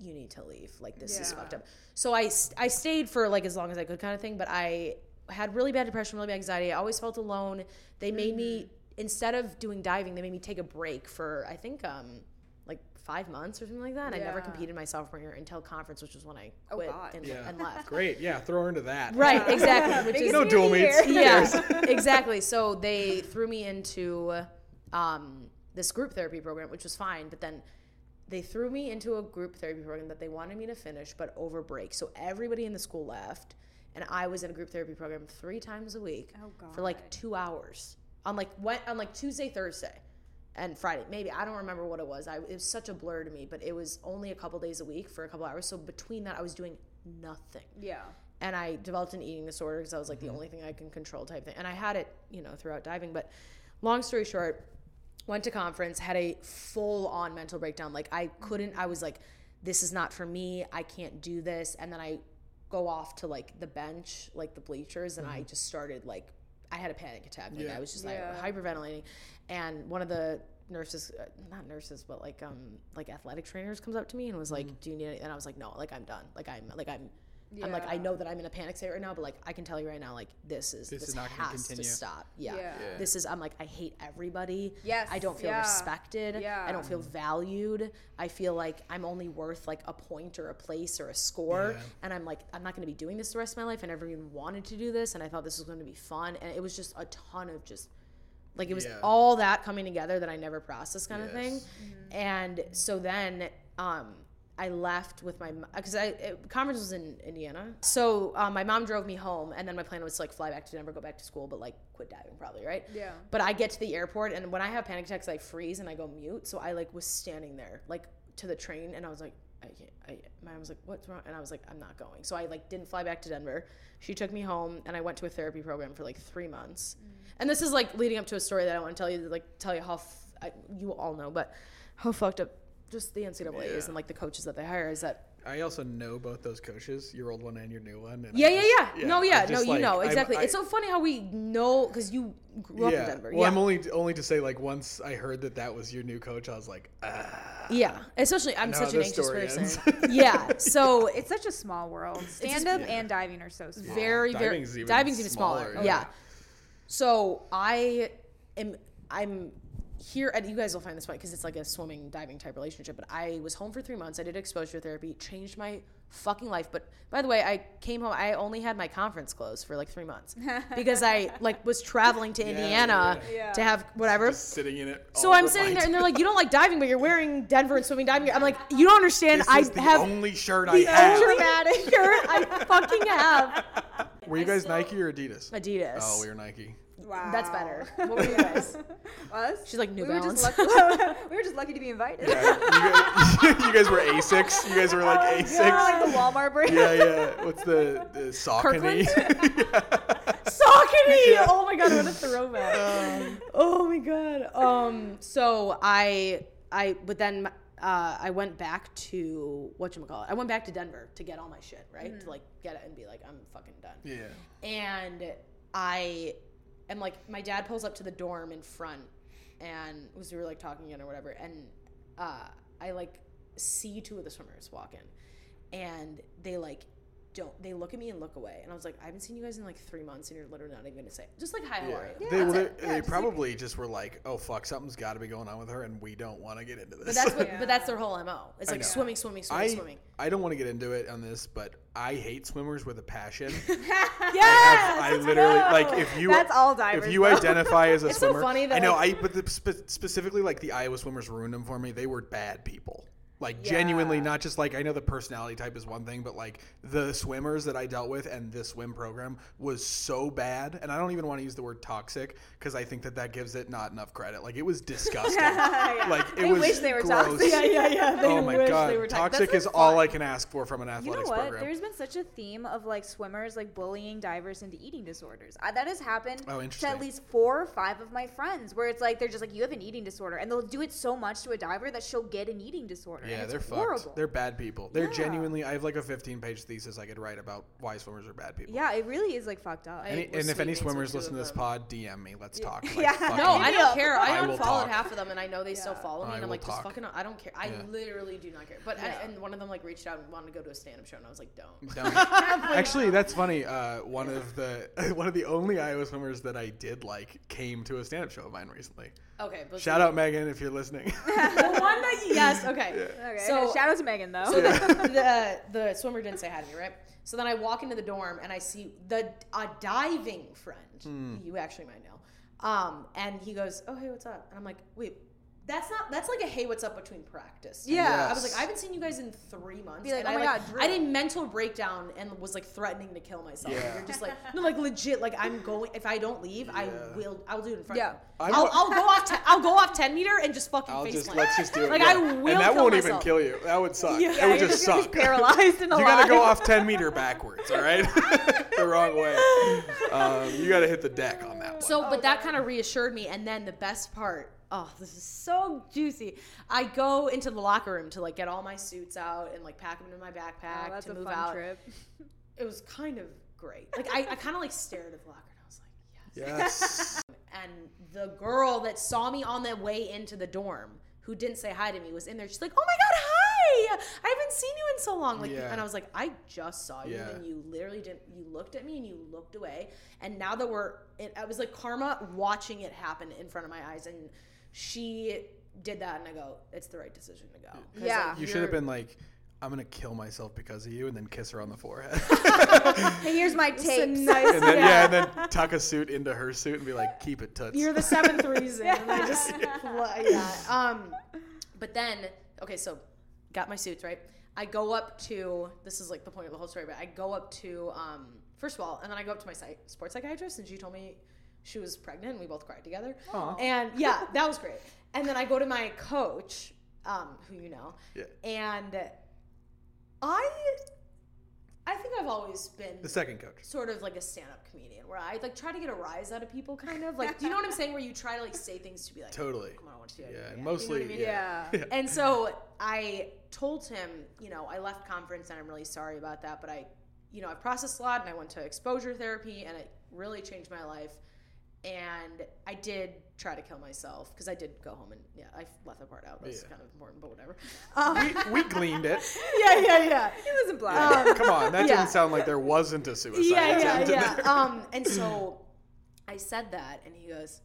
you need to leave. Like this is fucked up. So I I stayed for like as long as I could kind of thing, but I had really bad depression, really bad anxiety. I always felt alone. They made me Mm-hmm. instead of doing diving, they made me take a break for I think um like five months or something like that. And I never competed my sophomore year until conference, which was when I Oh, quit God. and, Yeah. and left. Great. Yeah, throw her into that. Right, exactly. Which is No fan dual of meets. yeah, exactly. So they threw me into um, this group therapy program, which was fine. But then they threw me into a group therapy program that they wanted me to finish, but over break. So everybody in the school left, and I was in a group therapy program three times a week Oh, for like two hours on like what on like Tuesday, Thursday. And Friday, maybe I don't remember what it was. I it was such a blur to me, but it was only a couple days a week for a couple hours. So between that, I was doing nothing Yeah. and I developed an eating disorder because I was like the mm-hmm. only thing I can control type thing. And I had it, you know, throughout diving. But long story short, went to conference, had a full on mental breakdown. Like I couldn't. I was like, this is not for me. I can't do this. And then I go off to like the bench, like the bleachers, and I just started like I had a panic attack. Like Yeah. I was just Yeah. like hyperventilating, and one of the nurses, uh, not nurses, but like um like athletic trainers comes up to me and was like, "Do you need?" Any? And I was like, "No, like I'm done. Like I'm like I'm I'm like, I know that I'm in a panic state right now, but like, I can tell you right now, like, this is This this, is not gonna has to stop. Yeah. Yeah. Yeah. This is. I'm like, I hate everybody. Yes, I don't feel yeah. respected. I don't feel valued. I feel like I'm only worth like a point or a place or a score. Yeah. And I'm like, I'm not going to be doing this the rest of my life. I never even wanted to do this, and I thought this was going to be fun. And it was just a ton of just like it was Yeah. all that coming together that I never processed kind of thing. Yes. And so then um, I left with my because I it, conference was in Indiana. So um, my mom drove me home, and then my plan was to like fly back to Denver, go back to school, but like quit diving probably, right? Yeah. But I get to the airport, and when I have panic attacks, I freeze and I go mute. So I like was standing there like to the train, and I was like. I can't. I, my mom was like, "What's wrong?" And I was like, "I'm not going." So I like didn't fly back to Denver. She took me home, and I went to a therapy program for like three months. And this is like leading up to a story that I want to tell you, like tell you how f- I, you all know, but how fucked up just the NCAA's Yeah. and like the coaches that they hire is that. I also know both those coaches, your old one and your new one. and I Yeah, yeah, just- yeah. No, I yeah, no, just, you know exactly. I- it's so funny how we know because you grew up in Denver. Well, yeah, I'm only only to say like once I heard that that was your new coach, I was like, ah. yeah. Especially, I'm such an anxious person. yeah. So It's such a small world. Stand up yeah. and diving are so small. very very Diving's even diving's even smaller. smaller, Yeah. yeah. So I am I'm here and you guys will find this funny because it's like a swimming diving type relationship. But I was home for three months. I did exposure therapy, changed my fucking life. But by the way, I came home. I only had my conference clothes for like three months because I like was traveling to Indiana yeah. Yeah. to have whatever. Just sitting in it. So I'm the sitting there and they're like, "You don't like diving, but you're wearing Denver and swimming diving." gear." I'm like, "You don't understand. This I the have only shirt I the have. dramatic shirt I fucking have." Were you guys Nike or Adidas? Adidas. Oh, we were Nike. Wow. That's better. What were you guys? Us? She's like New we were Balance. just lucky. we were just lucky to be invited. Yeah, you, guys, you guys were Asics. You guys were like We were Asics. like the Walmart brand. Yeah, yeah. What's the, the Saucony? Saucony. Yeah. Oh my god, what a throwback. oh my god. Um. So I I but then uh, I went back to what you call it. I went back to Denver to get all my shit right to like get it and be like I'm fucking done. yeah. and I am like, my dad pulls up to the dorm in front, and was we were like talking again or whatever, and uh, I like see two of the swimmers walk in, and they like don't they look at me and look away, and I was like, I haven't seen you guys in like three months, and you're literally not even gonna say just like hi, how are you? They, That's they, it. they probably just were like, oh, fuck, something's got to be going on with her, and we don't want to get into this. But that's what, Yeah. but that's their whole mo. It's like swimming, swimming, swimming, I, swimming. I don't want to get into it on this, but I hate swimmers with a passion. Yes, I literally like if you That's all divers, If you though. identify as a It's so funny that, I know like- I but the, spe- specifically like the Iowa swimmers ruined them for me. They were bad people. Like genuinely, not just like I know the personality type is one thing, but like the swimmers that I dealt with and this swim program was so bad, and I don't even want to use the word toxic because I think that that gives it not enough credit. Like it was disgusting. Like it They was wish they were gross. toxic. Yeah, yeah, yeah. They oh my wish god, they were toxic. toxic is been all. I can ask for from an athletics You know what? program. There's been such a theme of like swimmers like bullying divers into eating disorders. I, that has happened Oh, to at least four or five of my friends, where it's like they're just like, you have an eating disorder, and they'll do it so much to a diver that she'll get an eating disorder. And Yeah, it's they're horrible. fucked. They're bad people. They're Yeah. genuinely. I have like a 15 page thesis I could write about why swimmers are bad people. yeah, it really is like fucked up. Any, was and if any sleeping, so swimmers two listen to of this them. pod, DM me. Let's talk. Like, Yeah. fuck No, you. I don't care. I I will unfollowed talk. half of them, and I know they still Yeah. follow me. I and I'm will like, just talk. fucking. I don't care. I Yeah. literally do not care. But Yeah. and, and one of them like reached out and wanted to go to a stand-up show, and I was like, don't. Don't. Actually, that's funny. Uh, one of the one of the only Iowa swimmers that I did like came to a stand up show of mine recently. Okay, but Shout out Megan if you're listening. the one that yes. Okay. Okay, So shout out to Megan though. So the, the the swimmer didn't say hi to me, right? So then I walk into the dorm and I see the a diving friend, Hmm. you actually might know, um, and he goes, "Oh hey, what's up?" And I'm like, "Wait." That's not. That's like a hey, what's up between practice. Yeah. I was like, I haven't seen you guys in three months. Be like, and "Oh I my like, God, Drew." I had a mental breakdown and was like threatening to kill myself. Yeah. You're just like, no, like legit. Like I'm going. If I don't leave, I will. I will do it in front. Yeah. of you. I'm I'll, I'll go off. Ten, I'll go off ten meter and just fucking I'll face just let's just do it. Like yeah. I will. and that kill won't myself. even kill you. That would suck. Yeah. It would you're just suck. be paralyzed and You gotta go off 10 meter backwards, all right? the wrong way. Um, you gotta hit the deck on that one. So, but that kind of reassured me. And then the best part, oh, this is so juicy. I go into the locker room to like get all my suits out and like pack them in my backpack Oh, that's to a move fun out. trip. It was kind of great. Like I, I kind of like stared at the locker and I was like, yes. yes. And the girl that saw me on the way into the dorm, who didn't say hi to me, was in there. She's like, "Oh my god, hi! I haven't seen you in so long. Like, Yeah. and I was like, I just saw you, Yeah. and you literally didn't. You looked at me and you looked away. And now that we're, it, I was like karma watching it happen in front of my eyes, and she did that, and I go, it's the right decision to go. Yeah. like, You should have been like, I'm gonna kill myself because of you, and then kiss her on the forehead. Hey, here's my It's a tapes. nice- and then, yeah. and then tuck a suit into her suit and be like, keep it toots. You're the seventh reason. And I just, yeah. Um, but then, okay, so got my suits, right? I go up to, this is like the point of the whole story, but I go up to, um, first of all, and then I go up to my psych, sports psychiatrist, and she told me she was pregnant, and we both cried together. And yeah, that was great. And then I go to my coach, um, who you know, Yeah. and I, I think I've always been the second coach. sort of like a stand-up comedian where I like try to get a rise out of people, kind of like. Do you know what I'm saying? Where you try to like say things to be like, Totally. Come on, I want to see how Yeah, you mostly. You know what I mean? yeah. And so I told him, you know, I left conference and I'm really sorry about that, but I, you know, I processed a lot and I went to exposure therapy and it really changed my life. And I did try to kill myself because I did go home and yeah, I left that part out. That's Yeah. kind of important, but whatever. Um, we, we gleaned it. yeah, yeah, yeah. He wasn't black. Um, Come on, that Yeah. didn't sound like there wasn't a suicide yeah, yeah, attempt in yeah. there. Um, and so I said that, and he goes,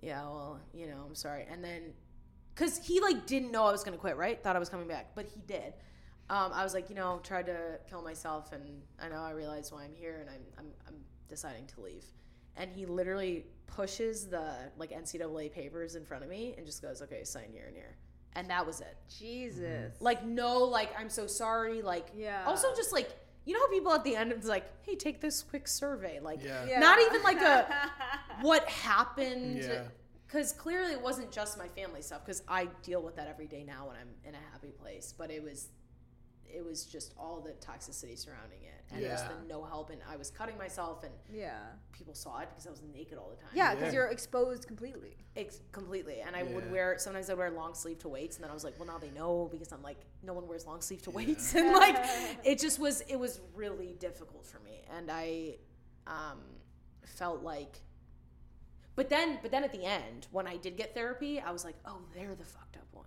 "Yeah, well, you know, I'm sorry." And then, cause he like didn't know I was gonna quit, right? Thought I was coming back, but he did. Um, I was like, you know, tried to kill myself, and I know I realize why I'm here, and I'm I'm, I'm deciding to leave. And he literally pushes the like NCAA papers in front of me and just goes, "Okay, sign here and here," and that was it. Jesus. Like no, like I'm so sorry. Like Yeah. Also, just like you know how people at the end it's like, hey, take this quick survey. Like Yeah. Yeah. not even like a what happened. Yeah. Because clearly it wasn't just my family stuff. Because I deal with that every day now when I'm in a happy place. But it was, it was just all the toxicity surrounding it, and just Yeah. the no help. And I was cutting myself, and yeah. people saw it because I was naked all the time. Yeah, because Yeah. you're exposed completely. Ex- completely. And I would wear sometimes I'd wear long sleeve to weights, and then I was like, well, now they know because I'm like, no one wears long sleeve to weights, and like, it just was it was really difficult for me, and I um, felt like. But then, but then at the end, when I did get therapy, I was like, oh, they're the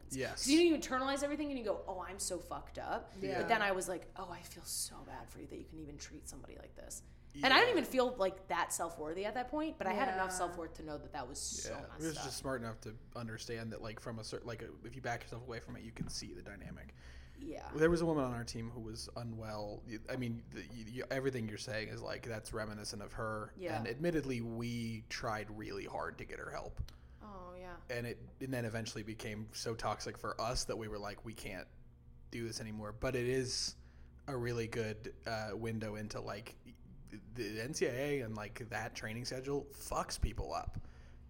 ones. Yes. Because you know, you internalize everything and you go, oh, I'm so fucked up. Yeah. But then I was like, oh, I feel so bad for you that you can even treat somebody like this. Yeah. And I didn't even feel like that self worthy at that point, but I had enough self worth to know that that was so Yeah, messed he was up. just smart enough to understand that, like, from a certain, like, a, if you back yourself away from it, you can see the dynamic. yeah. There was a woman on our team who was unwell. I mean, the, you, everything you're saying is like that's reminiscent of her. Yeah. And admittedly, we tried really hard to get her help, Oh yeah. and it and then eventually became so toxic for us that we were like, we can't do this anymore. But it is a really good uh, window into like the NCAA and like that training schedule fucks people up,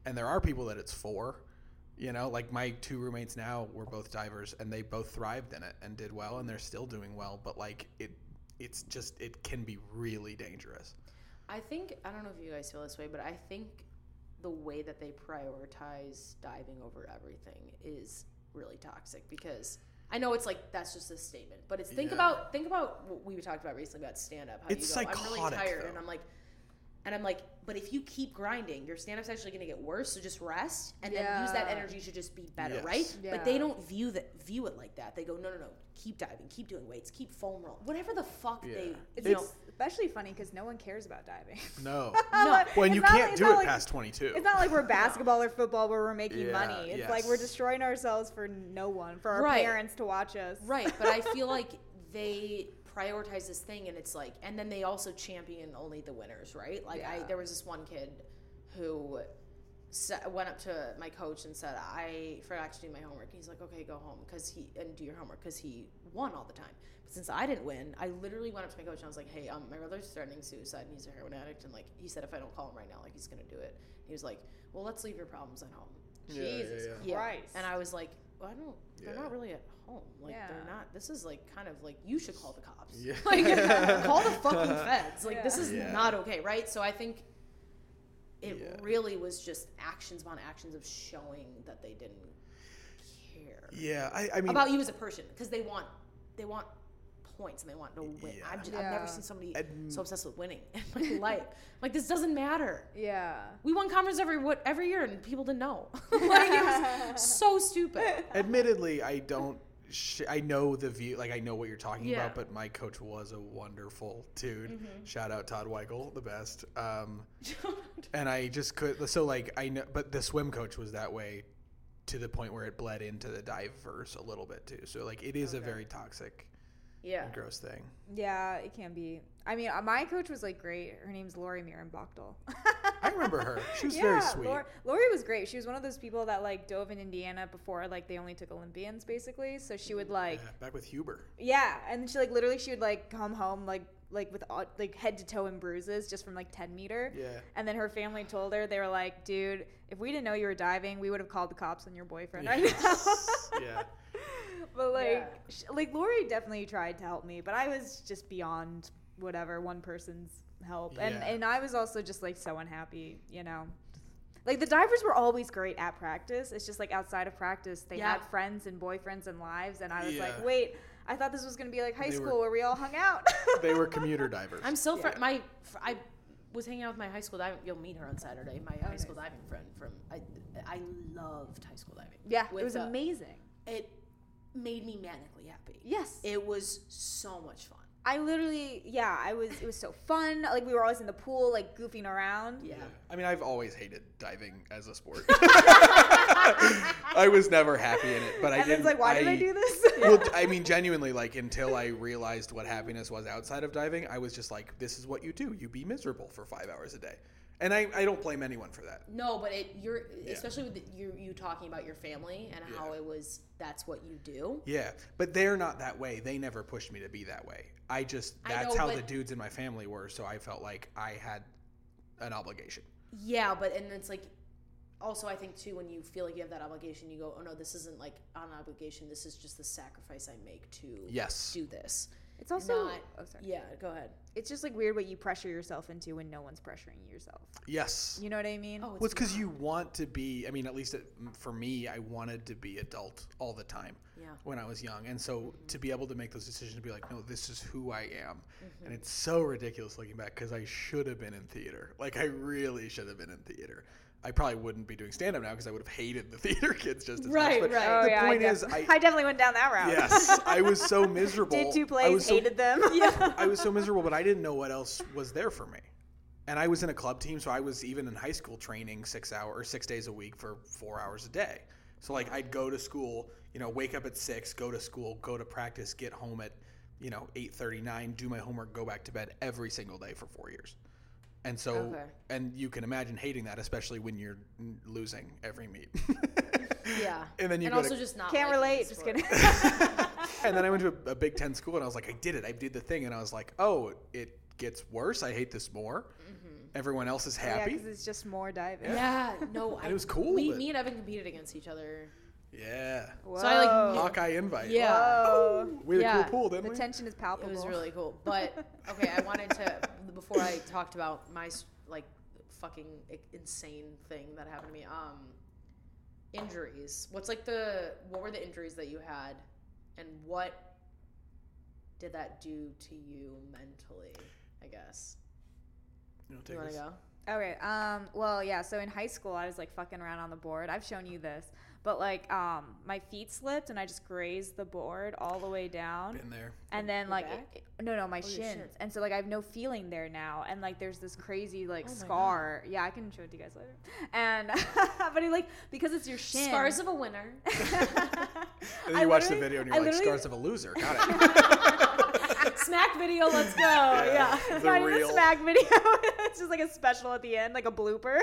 and there are people that it's for. You know, like my two roommates now were both divers, and they both thrived in it and did well, and they're still doing well. But like it, it's just it can be really dangerous. I think I don't know if you guys feel this way, but I think the way that they prioritize diving over everything is really toxic because I know it's like that's just a statement, but it's think Yeah. about think about what we talked about recently about stand up. How It's you go, I'm really psychotic, tired, and. I'm like, and I'm like, but if you keep grinding, your stand up's actually going to get worse. So just rest and then use that energy to just be better, Yes. right? Yeah. But they don't view that view it like that. They go, no, no, no, keep diving, keep doing weights, keep foam roll, whatever the fuck Yeah. they. It's you know, especially funny because no one cares about diving. No, No. when It's you can't like- do it like- past twenty two. It's not like we're basketball or football where we're making Yeah, money. It's like we're destroying ourselves for no one, for our Right. parents to watch us. Right, but I feel like they prioritize this thing, and it's like, and then they also champion only the winners, right? Like, I there was this one kid who went up to my coach and said, "I forgot to do my homework." He's like, "Okay, go home because he and do your homework because he won all the time." But since I didn't win, I literally went up to my coach and I was like, "Hey, um, my brother's threatening suicide, and he's a heroin addict, and like he said, if I don't call him right now, like he's gonna do it." He was like, "Well, let's leave your problems at home." Yeah, yeah, Jesus yeah. Christ. And I was like, well, I don't. They're Yeah. not really at home. Like they're not. This is like kind of like you should call the cops. Yeah. Like call the fucking feds. Like this is Yeah. not okay, right? So I think it Yeah. really was just actions upon actions of showing that they didn't care Yeah, I, I mean, about you as a person because they want they want points and they want to win. Yeah. I've, just, I've never seen somebody And- so obsessed with winning in my life. Like this doesn't matter. Yeah. We won conference every what every year and people didn't know. like it was so stupid. admittedly, I don't. sh- I know the view, like I know what you're talking Yeah. about, but my coach was a wonderful dude. Shout out Todd Weigel, the best. Um, and I just could, so like I know, but the swim coach was that way to the point where it bled into the divers a little bit too. So like it is a very toxic, Yeah. gross thing. Yeah, it can be. I mean, uh, my coach was like great. Her name's Lori Miran Bachtel. I remember her. She was very sweet. Lori, Lori was great. She was one of those people that like dove in Indiana before like they only took Olympians basically. So she would like Yeah, back with Huber. yeah, and she like literally she would like come home like like with like head to toe in bruises just from like 10 meter. Yeah. And then her family told her they were like, "Dude, if we didn't know you were diving, we would have called the cops on your boyfriend right now." yeah. but like Yeah. sh- like Lori definitely tried to help me, but I was just beyond whatever one person's help. And Yeah. and I was also just like so unhappy, you know. Like the divers were always great at practice. It's just like outside of practice, they Yeah. had friends and boyfriends and lives and I was Yeah. like, "Wait, I thought this was going to be like high They were- school where we all hung out." They were commuter divers. I'm still fr- Yeah. my fr- I was hanging out with my high school diving. You'll meet her on Saturday. My high oh, school nice. diving friend from I I loved high school diving. yeah, it was amazing. It made me manically happy. Yes. It was so much fun. I literally, yeah, I was. It was so fun. Like we were always in the pool, like goofing around. Yeah. I mean, I've always hated diving as a sport. I was never happy in it, but I And didn't. it's like, why did I I do this? well, I mean, genuinely, like until I realized what happiness was outside of diving, I was just like, "This is what you do. You be miserable for five hours a day," and I, I don't blame anyone for that. No, but it you're especially with the, you you talking about your family and how it was that's what you do. Yeah, but they're not that way. They never pushed me to be that way. I just I that's know, how but- the dudes in my family were, so I felt like I had an obligation. Yeah, but and it's like also I think too when you feel like you have that obligation, you go, oh no, this isn't like an obligation. This is just the sacrifice I make to Yes. do this. It's also. Not- oh, sorry. Yeah, go ahead. It's just like weird what you pressure yourself into when no one's pressuring yourself. Yes. You know what I mean? Oh, Well, it's because you want to be. I mean, at least it, for me, I wanted to be adult all the time Yeah. when I was young, and so to be able to make those decisions, to be like, no, this is who I am, Mm-hmm. and it's so ridiculous looking back because I should have been in theater. Like I really should have been in theater. I probably wouldn't be doing stand up now because I would have hated the theater kids just as Right, much. But right. Oh, the Oh, I point def- is, I, I definitely went down that route. yes, I was so miserable. Did two I plays, was so- hated them. Yeah. I was so miserable, but I didn't know what else was there for me. And I was in a club team, so I was even in high school training six hour or six days a week for four hours a day. So like I'd go to school, you know, wake up at six, go to school, go to practice, get home at, you know, eight thirty nine, do my homework, go back to bed every single day for four years. And so, Okay. and you can imagine hating that, especially when you're losing every meet. Yeah. And then you and also to- just not Can't relate. Just kidding. and then I went to a, a Big Ten school, and I was like, I did it. I did the thing, and I was like, oh, it gets worse. I hate this more. Mm-hmm. Everyone else is happy. yeah, happy. because it's just more diving. Yeah, no, I, it was cool, We, but- me and Evan competed against each other. Yeah. Whoa. So I like Hawkeye invite. Yeah. Whoa. We had Yeah. a cool pool, didn't The we? tension is palpable. It palpable. was really cool. But okay, I wanted to before I talked about my like fucking insane thing that happened to me. Um, injuries. What's like the what were the injuries that you had, and what did that do to you mentally? I guess. You, know, You want to go? Okay. Um. Well, yeah. So in high school, I was like fucking around on the board. I've shown you this, but like, um, my feet slipped and I just grazed the board all the way down. Been there. And then Your like, it- no, no, my Oh, your shins. shins. And so like, I have no feeling there now. And like, there's this crazy like Oh my scar. Yeah, I can show it to you guys later. And but it, like because it's your shin. Scars of a winner. And then I you watch the video and you're like, scars of a loser. Got it. Smack video. Let's go. Yeah. It's The not even real- a smack video. it's just like a special at the end, like a blooper.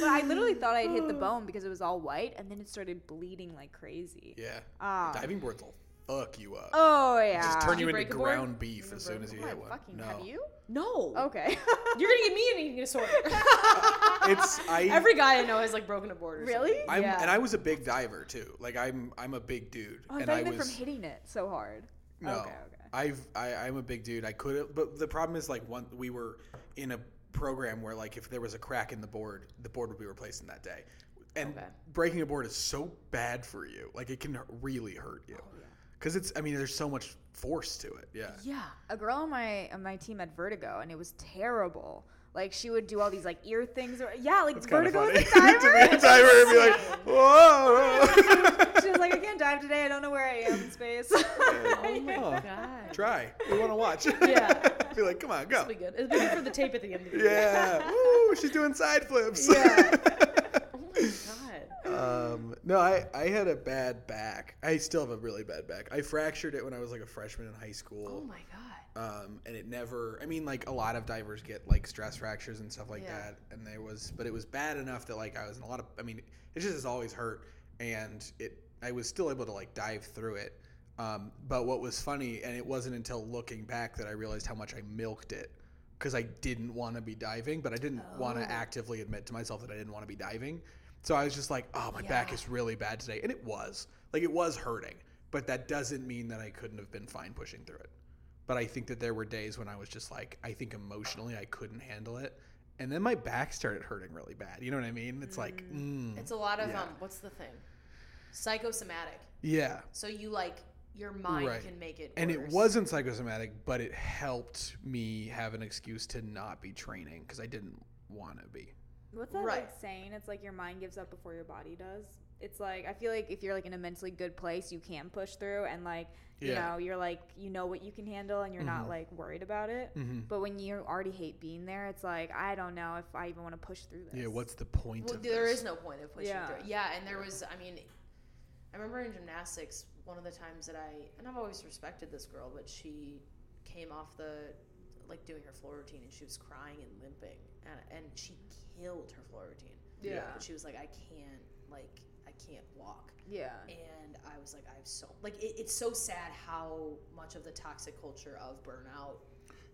But I literally thought I'd hit the bone because it was all white, and then it started bleeding like crazy. yeah. Ah. Diving boards will fuck you up. Oh yeah. Just turn you you into break board? ground beef as soon as you hit one. fucking. no. Have you? No. Okay. You're gonna get me an eating disorder. It's I. Every guy I know has like broken a board. Or Really? something. I'm, yeah. And I was a big diver too. Like I'm, I'm a big dude. Oh, I and thought I you meant was. from hitting it so hard. No, Okay, okay. I've I, I'm a big dude. I could have, but the problem is like one we were in a program where like if there was a crack in the board, the board would be replaced in that day. And Okay. breaking a board is so bad for you. Like it can really hurt you. Oh, because it's, I mean, there's so much force to it. Yeah. yeah. A girl on my on my team had vertigo, and it was terrible. Like she would do all these like ear things, or yeah, like It's kind of vertigo funny. as a diver. to be a diver and be like, Whoa! She was like, I can't dive today. I don't know where I am in space. Oh my Oh. god. Try. We want to watch. Yeah. Be like, come on, go. It'll be good. It'll be good for the tape at the end of the year. Yeah. Woo, she's doing side flips. Yeah. Oh my god. Um, no, I, I had a bad back. I still have a really bad back. I fractured it when I was like a freshman in high school. Oh my god. um, and it never. I mean, like a lot of divers get like stress fractures and stuff like Yeah. that, and there was, but it was bad enough that like I was in a lot of. I mean, it just has always hurt, and it. I was still able to like dive through it. Um, but what was funny, and it wasn't until looking back that I realized how much I milked it because I didn't want to be diving, but I didn't want to actively admit to myself that I didn't want to be diving. So I was just like, oh, my back is really bad today. And it was. Like, it was hurting. But that doesn't mean that I couldn't have been fine pushing through it. But I think that there were days when I was just like, I think emotionally I couldn't handle it. And then my back started hurting really bad. You know what I mean? It's like, mm, It's a lot of Yeah. um. What's the thing? Psychosomatic. yeah. So you like your mind Right. can make it. And it wasn't psychosomatic, but it helped me have an excuse to not be training because I didn't want to be. What's that Right. like saying? It's like your mind gives up before your body does. It's like I feel like if you're like in a mentally good place, you can push through and like you Yeah. know you're like you know what you can handle and you're not like worried about it. Mhm. But when you already hate being there, it's like I don't know if I even want to push through this. Yeah, what's the point Well, of there this? is no point of pushing Yeah. through. Yeah, and there was. I mean, I remember in gymnastics, one of the times that I and I've always respected this girl, but she came off the like doing her floor routine and she was crying and limping, and, and she killed her floor routine. Yeah. But she was like, I can't, like, I can't walk. Yeah. And I was like, I've so like it, it's so sad how much of the toxic culture of burnout.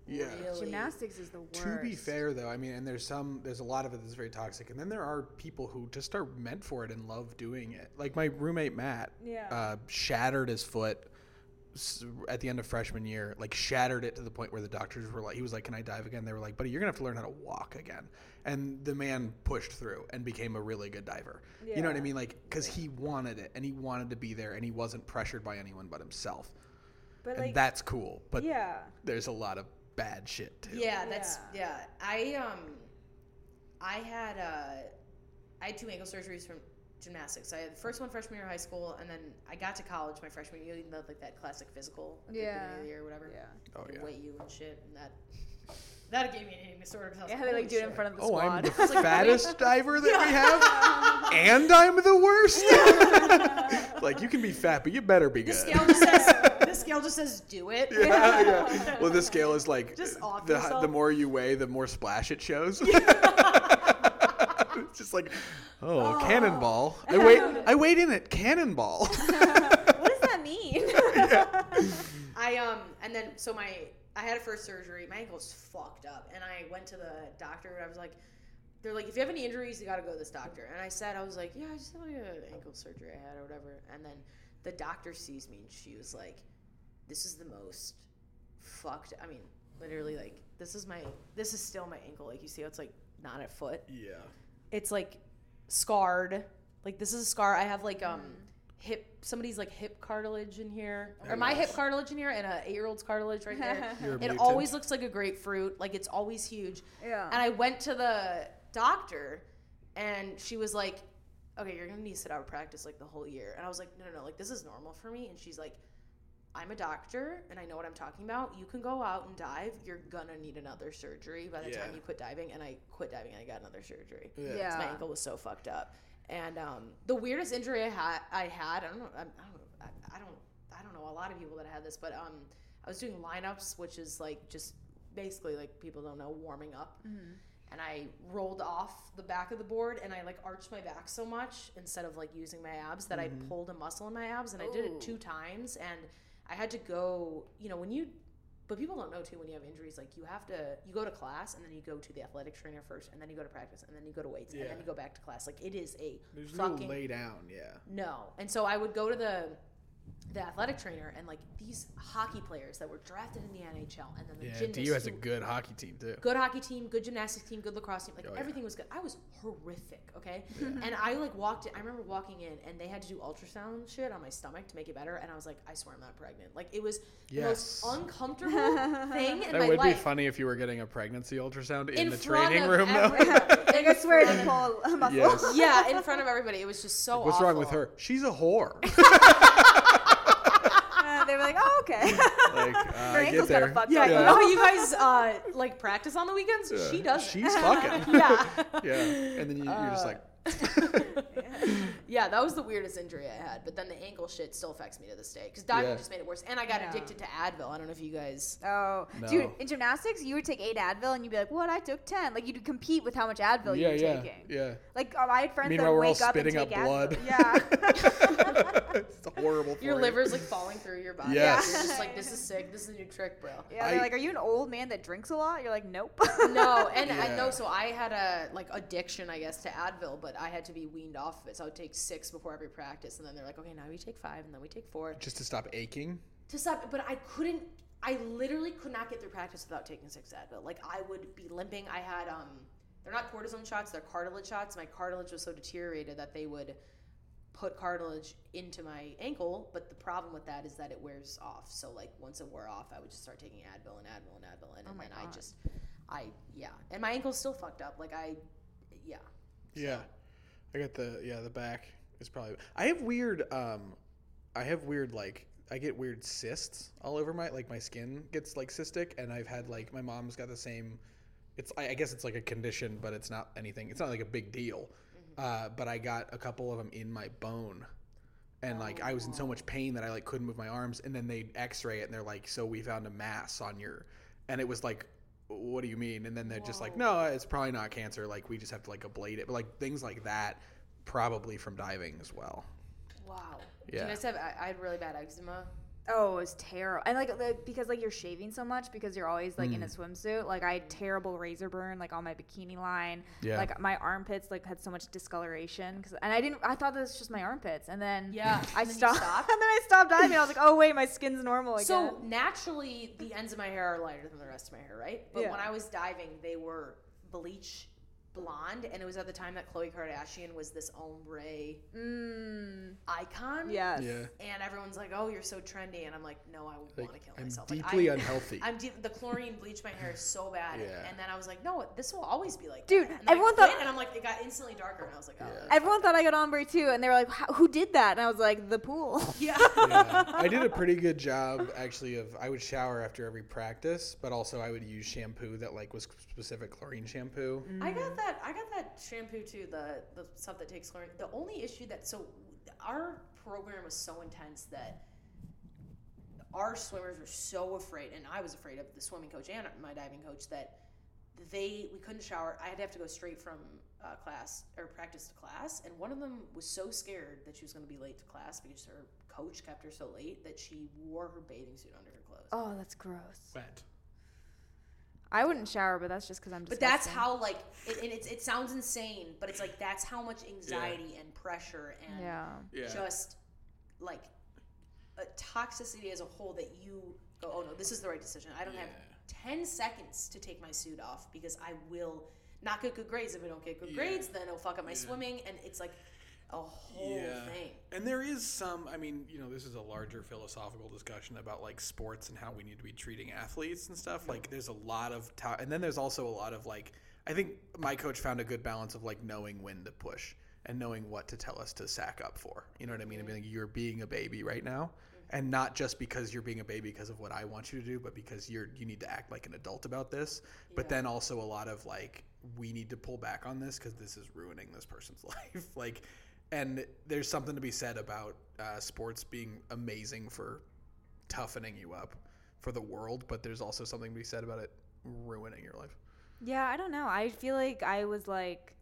Yeah. Really, Gymnastics is the worst. To be fair, though, I mean, and there's some, there's a lot of it that's very toxic, and then there are people who just are meant for it and love doing it. Like my roommate Matt, Yeah. uh, shattered his foot at the end of freshman year, like shattered it to the point where the doctors were like, he was like, "Can I dive again?" They were like, "Buddy, you're gonna have to learn how to walk again." And the man pushed through and became a really good diver. You know what I mean? Like, because he wanted it and he wanted to be there and he wasn't pressured by anyone but himself, But and like that's cool. But yeah. there's a lot of bad shit too. Yeah, that's yeah. I um, I had uh, I had two ankle surgeries from gymnastics. I had the first one freshman year of high school, and then I got to college my freshman year. You know, like that classic physical at the beginning Yeah. of the year, or whatever. Yeah. Oh, They yeah. weigh you and shit, and that that gave me an eating disorder. 'cause I was Yeah, like, they like "Holy do it in shit." front of the Oh, squad. I'm the fattest diver that we have, and I'm the worst. like you can be fat, but you better be The good. scale just says the scale just says do it. yeah, yeah. Well, the scale is like Just off the, yourself. the more you weigh, the more splash it shows. it's just like, oh, cannonball. I wait. I weighed in it. Cannonball. what does that mean? I um and then so my I had a first surgery. My ankle was fucked up, and I went to the doctor. and I was like, they're like, if you have any injuries, you got to go to this doctor. And I said, I was like, yeah, I just had like an ankle surgery I had or whatever. And then the doctor sees me, and she was like, this is the most fucked. I mean, literally, like this is my this is still my ankle. Like you see, how it's like not at foot. yeah. It's like scarred. Like this is a scar. I have like um hip somebody's like hip cartilage in here, or my hip cartilage in here, and a eight year old's cartilage right there. You're a it mutant. always looks like a grapefruit. Like it's always huge. Yeah. And I went to the doctor, and she was like, "Okay, you're gonna need to sit out of practice like the whole year." And I was like, "No, no, no. Like this is normal for me." And she's like. I'm a doctor and I know what I'm talking about. You can go out and dive. You're gonna need another surgery by the time you quit diving. And I quit diving and I got another surgery. Yeah. Yeah. 'Cause my ankle was so fucked up. And um, the weirdest injury I had, I had, I don't know, I, I don't, I, I don't, I don't know a lot of people that had this, but um, I was doing lineups, which is like just basically like people don't know warming up. And I rolled off the back of the board and I like arched my back so much instead of like using my abs that I pulled a muscle in my abs and I did it two times and I had to go, you know, when you but people don't know too when you have injuries like you have to you go to class and then you go to the athletic trainer first and then you go to practice and then you go to weights and then you go back to class like it is a There's fucking no lay down. Yeah. no and so i would go to the the athletic trainer and like these hockey players that were drafted in the NHL and then the Yeah, gymnasts DU has a good hockey team too. good hockey team, good gymnastics team, good lacrosse team. Like Oh, yeah. everything was good. I was horrific, okay? And I like walked in, I remember walking in and they had to do ultrasound shit on my stomach to make it better and I was like, I swear I'm not pregnant. Like it was the most uncomfortable thing in That my would be life. funny if you were getting a pregnancy ultrasound in, In the training of room though. everybody. Like I swear to pull a muscle. yes. yeah, in front of everybody. It was just so What's wrong with her? She's a whore. They were like, oh okay. like, uh, Her I get ankle's there. kind of fucked Yeah, up. you Yeah. know how you guys uh, like practice on the weekends? Yeah. She does. She's fucking. yeah. yeah. And then you, you're just like, yeah, that was the weirdest injury I had. But then the ankle shit still affects me to this day because diving Yeah. just made it worse. And I got Yeah. addicted to Advil. I don't know if you guys. Oh, No. dude! In gymnastics, you would take eight Advil, and you'd be like, "What? I took 10. Like you'd compete with how much Advil yeah, you were yeah, taking. yeah. Like oh, I had friends Meanwhile, that we're would all wake up and spitting take up blood. Advil. Yeah. it's a horrible. For Your you. liver's like falling through your body. Yes. You're just like, this is sick. This is a new trick, bro. Yeah, they're I- like, "Are you an old man that drinks a lot?" You're like, "Nope." No, and I Yeah. know. So I had a like addiction, I guess, to Advil, but I had to be weaned off of it. So I would take six before every practice, and then they're like, okay, now we take five, and then we take four Just to stop aching. to stop. But I couldn't. I literally could not get through practice without taking six Advil. Like I would be limping. I had um, they're not cortisone shots; they're cartilage shots. My cartilage was so deteriorated that they would put cartilage into my ankle. But the problem with that is that it wears off. So like once it wore off, I would just start taking Advil and Advil and Advil, and, and my then I just, I yeah, and my ankle's still fucked up. Like I, yeah. Yeah. I got the yeah the back is probably. I have weird um, I have weird like I get weird cysts all over my like my skin gets like cystic and I've had like my mom's got the same. It's I, I guess it's like a condition, but it's not anything. It's not like a big deal. Uh, but I got a couple of them in my bone. And like I was in so much pain that I like couldn't move my arms, and then they X-ray it, and they're like, "So we found a mass on your," and it was like, "What do you mean?" And then they're just like, "No, it's probably not cancer. Like we just have to like ablate it." But like things like that, probably from diving as well. Wow. Do Yeah. you guys have? I, I had really bad eczema. Oh, it was terrible. And like, like because like you're shaving so much because you're always like in a Mm. swimsuit. Like I had terrible razor burn like on my bikini line. Yeah. Like my armpits like had so much discoloration. Cause, and I didn't. I thought that was just my armpits. And then Yeah, I and then stopped. stopped? and then I stopped diving. I was like, oh wait, my skin's normal again. So naturally, the ends of my hair are lighter than the rest of my hair, right? But Yeah. when I was diving, they were bleach blonde, and it was at the time that Khloe Kardashian was this ombre mm, icon. yes. Yeah. And everyone's like, "Oh, you're so trendy," and I'm like, "No, I would Like, want to kill I'm myself." deeply like, I, unhealthy. I'm deep, the chlorine bleached my hair so bad, Yeah. and then I was like, "No, this will always be like." Dude, that. And everyone thought- and I'm like, it got instantly darker, and I was like, "Oh, Yeah. Everyone thought I got ombre too, and they were like, "Who did that?" And I was like, "The pool." yeah." yeah. I did a pretty good job actually of I would shower after every practice, but also I would use shampoo that like was specific chlorine shampoo. I got that. I got that shampoo too. The the stuff that takes chlorine. The only issue that so our program was so intense that our swimmers were so afraid, and I was afraid of the swimming coach and my diving coach that they we couldn't shower. I had to have to go straight from uh, class or practice to class, and one of them was so scared that she was going to be late to class because her coach kept her so late that she wore her bathing suit under her clothes. Oh, that's gross. Wet. I wouldn't shower, but that's just because I'm. Just. But that's how like it, and it's, it sounds insane, but it's like that's how much anxiety and pressure and Yeah. Yeah. just like a toxicity as a whole that you go, oh no, this is the right decision. I don't have ten seconds to take my suit off because I will not get good grades. If I don't get good Yeah. grades, then it'll fuck up my swimming, and it's like a whole thing. And there is some, I mean, you know, this is a larger philosophical discussion about like sports and how we need to be treating athletes and stuff. Like, there's a lot of, ta- and then there's also a lot of like, I think my coach found a good balance of like knowing when to push and knowing what to tell us to sack up for. You know what I mean? I mean, like, you're being a baby right now. And not just because you're being a baby because of what I want you to do, but because you're you need to act like an adult about this. But then also a lot of like we need to pull back on this because this is ruining this person's life. like, and there's something to be said about uh, sports being amazing for toughening you up for the world, but there's also something to be said about it ruining your life. Yeah, I don't know. I feel like I was like,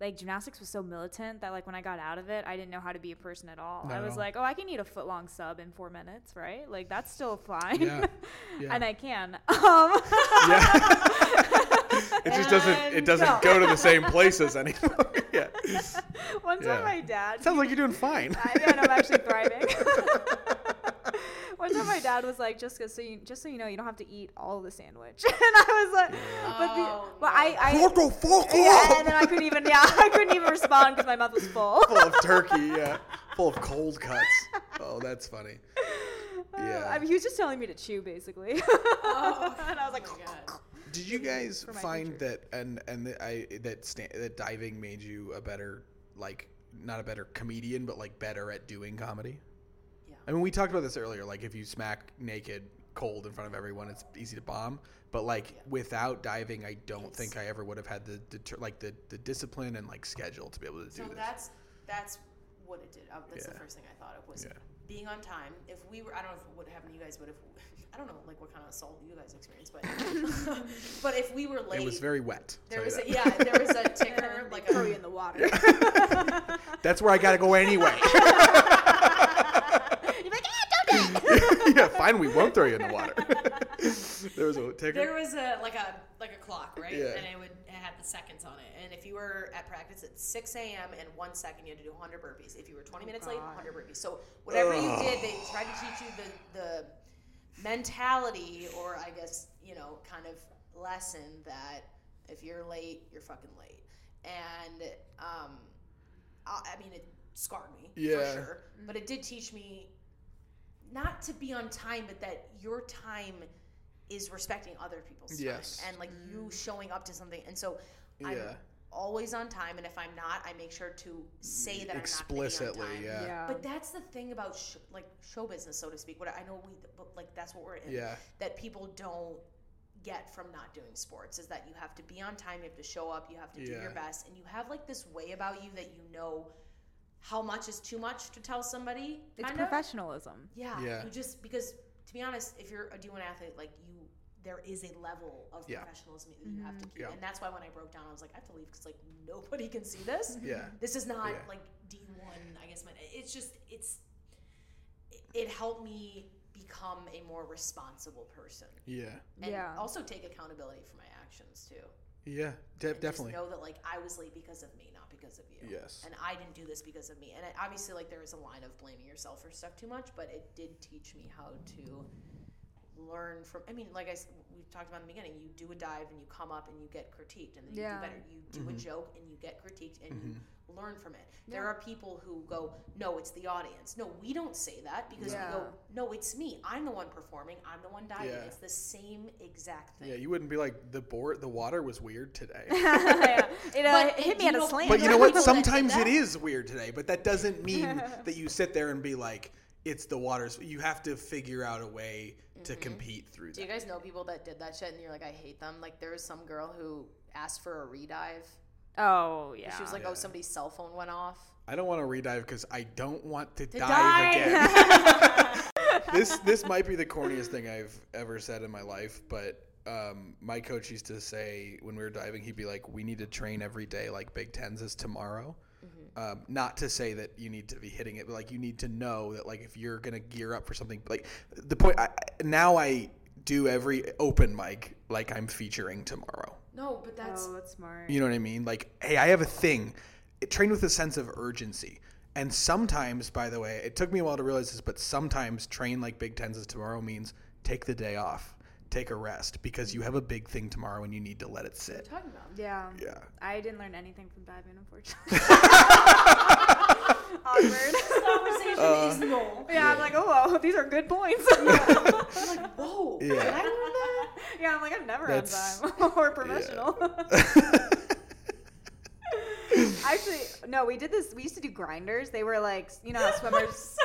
like gymnastics was so militant that like when I got out of it, I didn't know how to be a person at all. Not I was all. like, oh, I can eat a foot long sub in four minutes, right? Like that's still fine. Yeah, yeah. and I can. Um, it just doesn't it doesn't go. go to the same places anymore. yeah. one time Yeah. my dad. Sounds like you're doing fine. I, yeah, no, I'm actually thriving. One time my dad was like, just so you just so you know, you don't have to eat all the sandwich. and I was like, but, the, Oh, but. I, I What oh, the fuck yeah, up? and oh. then I couldn't even yeah, I couldn't even respond because my mouth was full. full of turkey, yeah, full of cold cuts. Oh, that's funny. Yeah. I mean, he was just telling me to chew basically. Oh, and I was like, oh my God. Did you guys find future. that and and that I that sta- that diving made you a better like not a better comedian but like better at doing comedy? Yeah. I mean, we talked about this earlier. Like, if you smack naked, cold in front of everyone, it's easy to bomb. But like without diving, I don't It's- think I ever would have had the deter- like the, the discipline and like schedule to be able to do that. So this. that's that's what it did. Uh, that's the first thing I thought of was Yeah. Being on time. If we were, I don't know what happened to you guys, but if I don't know like what kind of assault you guys experienced, but but if we were late, it was very wet. there was a, that. yeah there was a ticker like throw a, you in the water. That's where I gotta go anyway. You're like, ah, don't do it. yeah, fine. We won't throw you in the water. there was a ticker. there was a like a like a clock right, Yeah. and it would it had seconds on it. And if you were at practice at 6 a.m. and one second, you had to do 100 burpees. If you were 20 minutes late, 100 burpees. So whatever you did, they tried to teach you the the mentality or I guess, you know, kind of lesson that if you're late, you're fucking late. And um I, I mean it scarred me Yeah. for sure, but it did teach me not to be on time, but that your time is respecting other people's Yes. time and like you mm. showing up to something. And so I'm always on time, and if I'm not, I make sure to say that Explicitly, I'm not on time. yeah. But that's the thing about sh- like show business, so to speak. What I I know we, but like that's what we're in. Yeah. That people don't get from not doing sports is that you have to be on time, you have to show up, you have to do Yeah. your best, and you have like this way about you that you know how much is too much to tell somebody. It's kind of. professionalism. Yeah. Yeah. You just because to be honest, if you're a D1 athlete, like you, there is a level of Yeah. professionalism that you have to mm-hmm. keep, Yeah. and that's why when I broke down, I was like, I have to leave because like nobody can see this. Yeah. This is not Yeah. like D1. I guess my, it's just it's it, it helped me become a more responsible person Yeah. and Yeah. also take accountability for my actions too. Yeah. De- And definitely. Just know that like I was late because of me, not because of you. Yes. And I didn't do this because of me. And it, obviously, like there is a line of blaming yourself for stuff too much, but it did teach me how to learn from. I mean, like I s- we talked about in the beginning, you do a dive and you come up and you get critiqued, and then you Yeah. do better. You do Mm-hmm. a joke and you get critiqued, and you learn from it. There are people who go, "No, it's the audience." No, we don't say that because Yeah. we go, "No, it's me. I'm the one performing. I'm the one diving." Yeah. It's the same exact thing. Yeah, you wouldn't be like the board. The water was weird today. yeah. It, uh, But hit me you at a know- slant. But you know what? people that did Sometimes it is weird today, but that doesn't mean that you sit there and be like, it's the waters. You have to figure out a way to compete through Do you guys know people that did that shit and you're like, I hate them? Like, there was some girl who asked for a redive. oh yeah. She was like, oh, somebody's cell phone went off. I don't want to redive because I don't want to, dive, die. again. this this might be the corniest thing I've ever said in my life, but um, my coach used to say when we were diving, he'd be like, "We need to train every day like Big Tens is tomorrow." Um, not to say that you need to be hitting it, but like you need to know that like if you're gonna gear up for something, like the point. I, I- now I do every open mic like I'm featuring tomorrow. No, but that's. oh, that's smart. You know what I mean? Like, hey, I have a thing. It trained with a sense of urgency. And sometimes, by the way, it took me a while to realize this, but sometimes train like Big Tens is tomorrow means take the day off, take a rest because you have a big thing tomorrow and you need to let it sit. talking about? Yeah. Yeah. I didn't learn anything from diving, unfortunately. Awkward. Conversation Uh, is null. yeah, I'm like, oh, wow, these are good points. I'm like, whoa. Yeah. Did I learn that? yeah, I'm like, I've never That's- on time or professional. Actually, no, we did this. We used to do grinders. They were like, you know, how swimmers.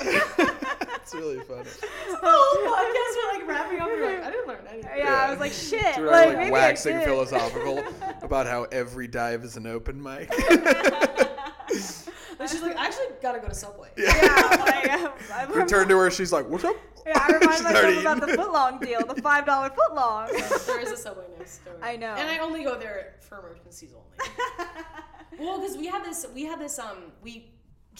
It's really funny. The whole podcast we're like wrapping up. You're like, I didn't learn anything. yeah, I was like, shit. So we're like, like, maybe waxing I philosophical about how every dive is an open mic. But she's like, I actually gotta go to Subway. Yeah, like, um, I remember- Return to her, she's like, "What's up?" Yeah, I remind myself about the footlong deal, the five dollar footlong. there is a Subway next door. I know. And I only go there for emergencies only. well, because we had this, we had this, um, we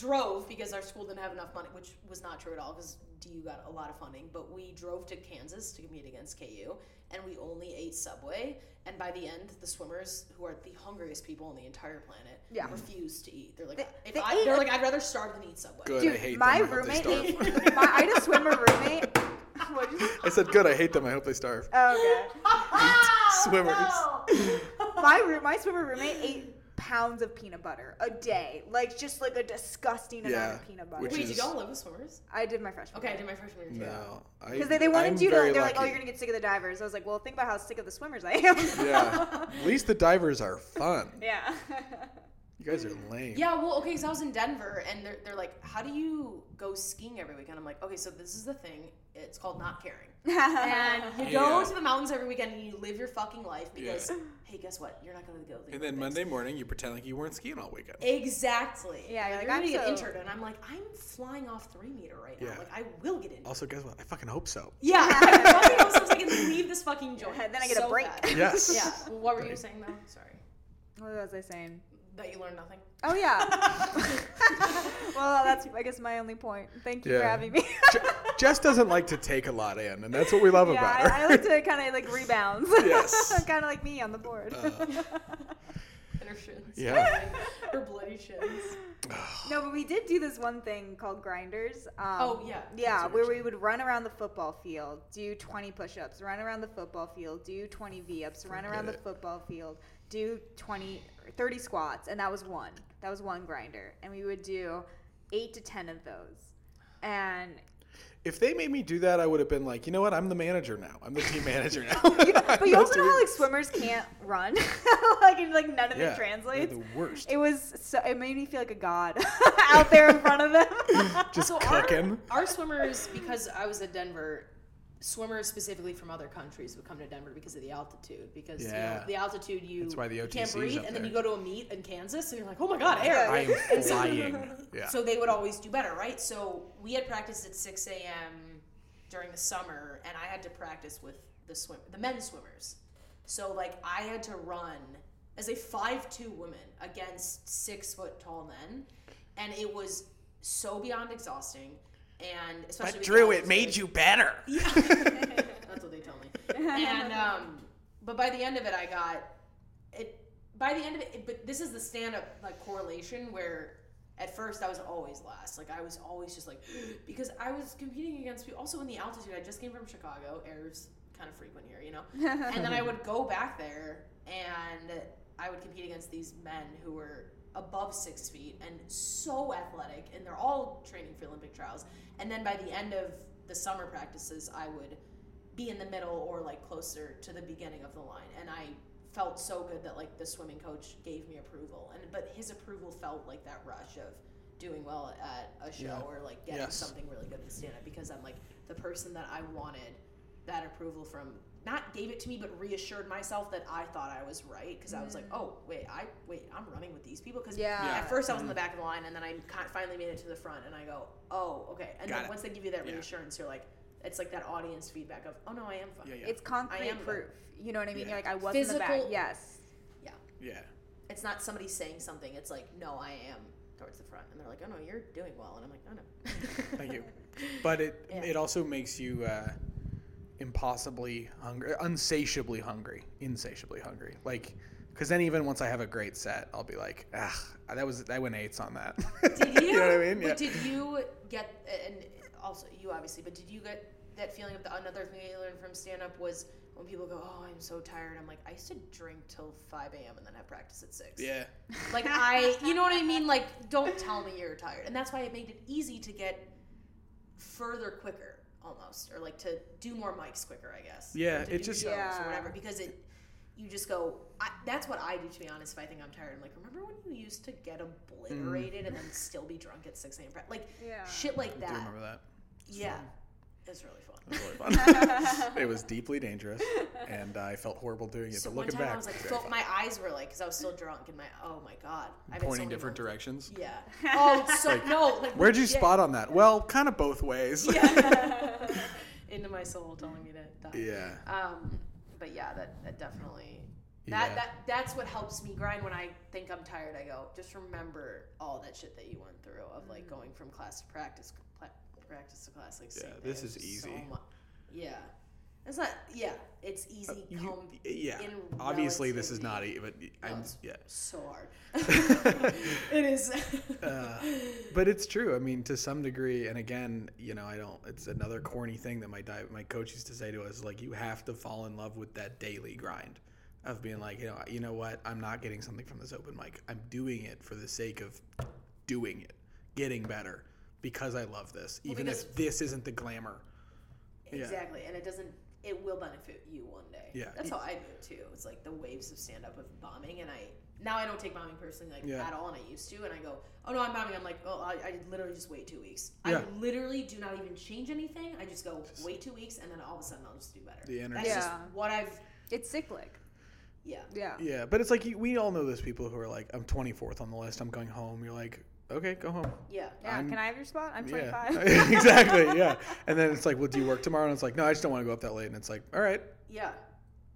drove because our school didn't have enough money, which was not true at all because DU got a lot of funding. But we drove to Kansas to compete against KU, and we only ate Subway. And by the end, the swimmers, who are the hungriest people on the entire planet, Yeah. refused to eat. They're like, they, if they I, they're a- like, I'd rather starve than eat Subway. Good. I Dude, hate my them. I they roommate starve. ate. my, I had a swimmer roommate. What'd you say? I said good. I hate them. I hope they starve. Oh, Swimmers. okay. My room, my swimmer roommate ate pounds of peanut butter a day, like just like a disgusting amount of peanut butter. which Wait, is- did y'all live with swimmers? I did my freshman. Okay, I did my freshman year too. No, I- Because they, they wanted I'm you to, they're like, oh, lucky. you're gonna get sick of the divers. I was like, well, think about how sick of the swimmers I am. Yeah. At least the divers are fun. yeah. You guys are lame. Yeah, well, okay, so I was in Denver, and they're, they're like, how do you go skiing every weekend? I'm like, okay, so this is the thing. It's called not caring. And you go Yeah. to the mountains every weekend and you live your fucking life because, hey, guess what? You're not going to go. to the And then Olympics. Monday morning, you pretend like you weren't skiing all weekend. Exactly. Yeah, you're like, you're I'm gonna get so- injured, and I'm like, I'm flying off three meter right now. Yeah. Like, I will get injured. Also, guess what? I fucking hope so. yeah, I fucking hope so I can leave this fucking joint. Then I get a so break. bad. Yes. Yeah. What were you saying though? Sorry. What was I saying? That you learned nothing. Oh yeah. well, that's I guess my only point. Thank you for having me. Je- Jess doesn't like to take a lot in, and that's what we love yeah, about her. I, I like to kind of like rebounds. Yes. kind of like me on the board. Uh. And her shins. Yeah. her bloody shins. no, but we did do this one thing called grinders. Um, Oh, yeah. Yeah, where we would run around the football field, do 20 push-ups, run around the football field, do 20 V-ups, run around the football field, do 20 or 30 squats, and that was one. That was one grinder, and we would do eight to 10 of those. And If they made me do that, I would have been like, you know what? I'm the manager now. I'm the team manager now. but you also know how like swimmers can't run, like and, like none of yeah, it translates. The worst. It was so. It made me feel like a god out there in front of them. Just So cooking. Our, our swimmers, because I was at Denver, swimmers specifically from other countries would come to Denver because of the altitude. Because you know, the altitude, you, That's why the you can't breathe, and then you go to a meet in Kansas, and you're like, oh my god, air. I am flying. Yeah. So they would always do better, right? So we had practiced at 6 a.m. during the summer, and I had to practice with the swim, the men's swimmers. So like I had to run as a five-two woman against six foot tall men, and it was so beyond exhausting. And especially but Drew, it made you better. That's what they told me. And um, but by the end of it, I got it. By the end of it, but this is the stand-up like correlation where at first I was always last. Like I was always just like because I was competing against people. Also in the altitude, I just came from Chicago. Air's kind of frequent here, you know. and then I would go back there and I would compete against these men who were above six feet and so athletic, and they're all training for Olympic trials. And then by the end of the summer practices, I would be in the middle or like closer to the beginning of the line, and I felt so good that like the swimming coach gave me approval, and but his approval felt like that rush of doing well at a show Yeah. or like getting Yes. something really good in stand up because I'm like the person that I wanted that approval from not gave it to me but reassured myself that I thought I was right because I was like oh wait I wait I'm running with these people because Yeah. Yeah. at first I was in the back of the line and then I finally made it to the front and I go oh okay and Got then it. once they give you that Yeah. reassurance you're like it's like that audience feedback of oh no I am fine Yeah, yeah. It's concrete am proof. You know what I mean? Yeah. You're like, I was in the back. Yes. yeah Yeah. it's not somebody saying something it's like no I am towards the front and they're like oh no you're doing well and I'm like oh no Thank you. But it Yeah. it also makes you uh, impossibly hungry, unsatiably hungry, insatiably hungry. Like, because then even once I have a great set, I'll be like, ah, that was I went eights on that. Did you? know what I mean? But Yeah. did you get and also you obviously, but did you get that feeling of the another thing I learned from stand up was when people go, "Oh, I'm so tired." I'm like, I used to drink till 5 a.m. and then have practice at six. yeah. Like I, you know what I mean? Like, don't tell me you're tired, and that's why it made it easy to get further quicker, almost, or like to do more mics quicker, I guess. Yeah, it just- Yeah. or whatever because it. You just go. I, that's what I do. To be honest, if I think I'm tired, I'm like, remember when you used to get obliterated mm. and then still be drunk at 6 a.m. Like Yeah. shit like I that. do you remember that. yeah, it's really fun. It was really fun. it was deeply dangerous, and I felt horrible doing it. So but one looking time back, I was like, felt, my eyes were like, because I was still drunk, and my oh my god, I've had so pointing different moments. directions. Yeah. Oh, so no. Like, Where'd you legit. spot on that? Well, kind of both ways. Yeah. Into my soul, telling me to die. yeah. Um, but yeah, that, that definitely That, Yeah. that that's what helps me grind when I think I'm tired. I go, just remember all that shit that you went through of like going from class to practice, pla- practice the class. Like Yeah, this is easy. So mu- yeah, it's not. Yeah, it's easy. You- come yeah. in Obviously, this is not, relatively- e- but I'm it's yeah. so hard. it is. Uh, but it's true. I mean, to some degree, and again, you know, I don't. It's another corny thing that my di- my coach used to say to us, like, you have to fall in love with that daily grind of being like, you know, you know what? I'm not getting something from this open mic. I'm doing it for the sake of doing it, getting better because I love this, even because- if this isn't the glamour. Yeah. Exactly, and it doesn't. It will benefit you one day. Yeah. that's how I do it too. It's like the waves of stand up of bombing, and I now I don't take bombing personally like Yeah. at all, and I used to, and I go, oh no, I'm bombing. I'm like, oh, I, I literally just wait two weeks. Yeah. I literally do not even change anything. I just go wait two weeks, and then all of a sudden I'll just do better. The energy. That's just Yeah. what I've. It's cyclic. Yeah. Yeah. Yeah, but it's like we all know those people who are like, I'm 24th on the list. I'm going home. You're like, okay, go home. Yeah. Yeah. I'm- Can I have your spot? I'm Yeah, 25. exactly. Yeah, and then it's like, well, do you work tomorrow? And it's like, no, I just don't want to go up that late. And it's like, all right, Yeah.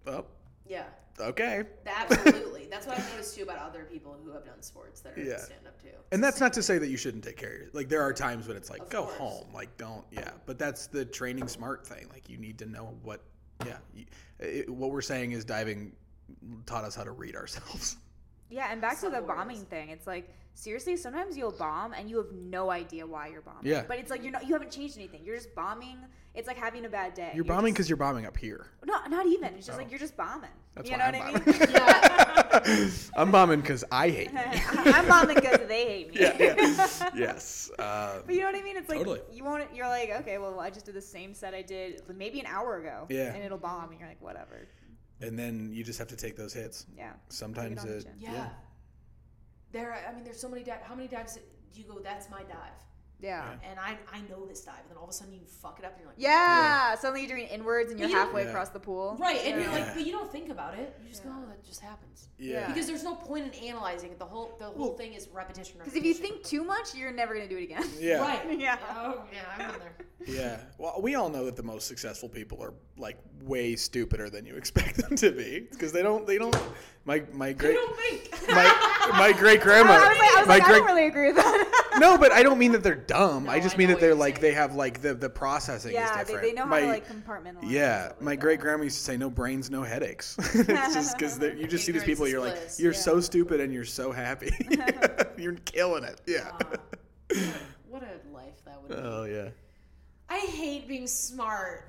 well, Yeah. okay. Absolutely. That's what I've noticed too about other people who have done sports that are Yeah. stand up too. And that's not to say that you shouldn't take care of your Like there are times when it's like, Of go course. home. Like don't. Yeah, but that's the training smart thing. Like you need to know what. Yeah, it, what we're saying is diving taught us how to read ourselves. Yeah, and back to the Some bombing thing. It's like seriously, sometimes you'll bomb and you have no idea why you're bombing. Yeah. But it's like you're not you haven't changed anything. You're just bombing. It's like having a bad day. You're bombing because you're bombing up here. No, not even. It's just Oh. like you're just bombing. That's you why know I'm what I mean? Yeah. I'm bombing because I hate you. I'm bombing because they hate me. yeah, yeah. yes. Uh, But you know what I mean? It's like Totally. you won't. You're like, okay, well, I just did the same set I did maybe an hour ago. Yeah. And it'll bomb, and you're like, whatever. And then you just have to take those hits. Yeah. Sometimes on the it. chin. Yeah. There, I mean, there's so many dives. How many dives do you go? That's my dive, Yeah. and I I know this dive, and then all of a sudden you fuck it up, and you're like, Yeah. Suddenly you're doing inwards and you're you halfway Yeah. across the pool. right, and you're like, but you don't think about it. You just go, oh, that just happens. Yeah. Because there's no point in analyzing it. The whole the whole thing is repetition. Because if you think too much, you're never gonna do it again. Yeah. right, Yeah. oh yeah, I'm in there. Yeah. Well, we all know that the most successful people are like way stupider than you expect them to be because they don't. They don't. My my great don't my my great grandma. I was like, I, was my like, I great don't really agree with that. no, but I don't mean that they're dumb. I just I mean that they're like saying. they have like the the processing is yeah, they, different. they know how my, to like compartmentalize. yeah, my like great grandma used to say, "No brains, no headaches." it's just because you just see these people, you're like, you're Yeah. so stupid and you're so happy, you're killing it. Yeah. what a life that would oh, be. oh yeah. I hate being smart.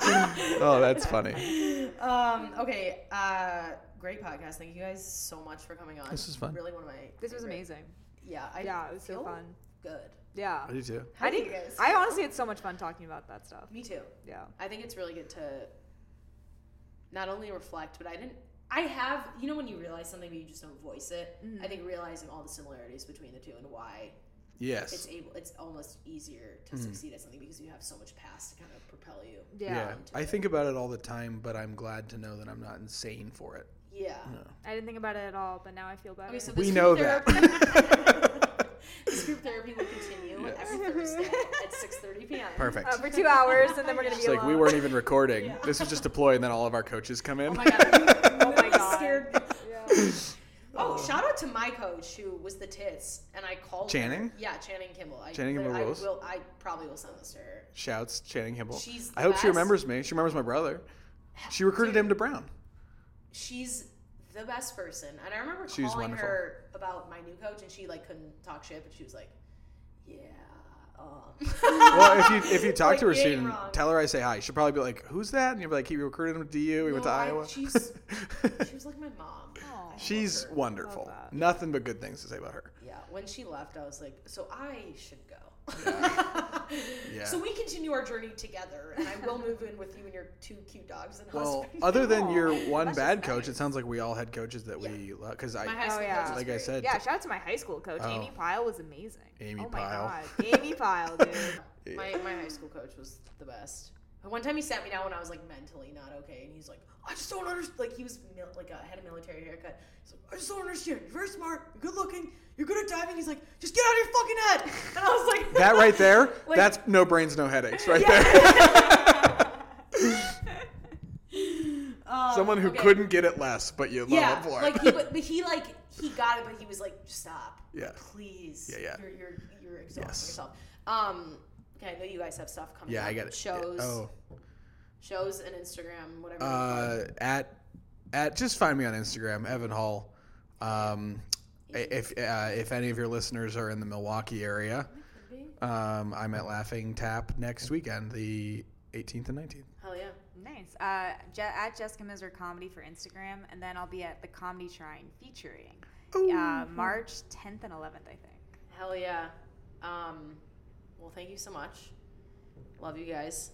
Oh, that's funny. Um, okay, uh, great podcast. Thank you guys so much for coming on. This was fun. Really one of my. This was amazing. Yeah, I Yeah, it was so fun. Good. Yeah. I do too. How I do you think guys I honestly had so much fun talking about that stuff. Me too. Yeah. I think it's really good to not only reflect, but I didn't. I have, you know, when you realize something but you just don't voice it. Mm-hmm. I think realizing all the similarities between the two and why Yes. it's able, it's almost easier to Mm-hmm. succeed at something because you have so much past to kind of propel you. Yeah. into I it. think about it all the time, but I'm glad to know that I'm not insane for it. Yeah. I didn't think about it at all, but now I feel better. Okay, so We know group that. this group therapy will continue every Thursday at 6:30 p.m. Perfect. Uh, for two hours, and then we're gonna be It's like we weren't even recording. This was just a ploy, and then all of our coaches come in. Oh my god. Oh my god. Scared. Yeah. Oh, shout out to my coach who was the tits, and I called her- Channing? Yeah, Channing Kimball. I, Channing Kimball I will. I probably will send this to her. Shouts Channing Kimball. She's I hope she remembers me. She remembers my brother. She recruited him to Brown. She's the best person, and I remember She was calling wonderful. her about my new coach, and she like couldn't talk shit, but she was like, "Yeah." Um. Well, if you if you talk to her Like, soon, wrong. tell her I say hi. She'll probably be like, "Who's that?" And you'll be like, "He recruited him to you. We went to I- Iowa." she's- She was like my mom. Aw. I She's her. wonderful. Nothing but good things to say about her. Yeah, when she left, I was like, so I should go. Yeah. So we continue our journey together, and I will move in with you and your two cute dogs and Well, husband. other than Aw, your one that's bad coach, nice. it sounds like we all had coaches that we love. Because I, my high Oh, yeah. coach was like I said, Yeah, shout out to my high school coach. Oh. Amy Pyle was amazing. Amy oh my Pyle. god. Amy Pyle, dude. my my high school coach was the best. One time he sat me down when I was like mentally not okay, and he's like, "I just don't understand." Like he was mil- like a had a military haircut. He's like, "I just don't understand. You're very smart. You're good looking. You're good at diving." He's like, "Just get out of your fucking head." And I was like, that right there, Like- that's no brains, no headaches, right there. Um, Someone who okay. couldn't get it less, but you love Yeah, him for like he, but, but he like he got it, but he was like, stop. Yeah. Please. Yeah, yeah. You're you're you're exhausting Yes. yourself. Um. Okay, I know you guys have stuff coming. yeah, up. I get it. Shows. Oh, Shows and Instagram, whatever. uh, at at just find me on Instagram, Evan Hall. Um, if uh, if any of your listeners are in the Milwaukee area, um, I'm at Laughing Tap next weekend, the 18th and 19th. Hell yeah. Nice. Uh, Je- at Jessica Miser Comedy for Instagram, and then I'll be at the Comedy Shrine featuring uh, March 10th and 11th, I think. Hell yeah. Um. Well, thank you so much. Love you guys.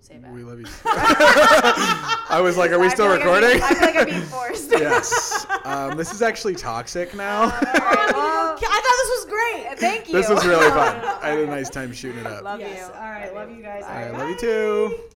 Say it back. We love you. I was like, are we I still feel like I'm recording? being- I feel like I'm being forced. yes. Um, this is actually toxic now. All right, well, I thought this was great. thank you. this was really fun. I had a nice time shooting it up. Love Yes. you. All right. Love you guys. All right, love you too.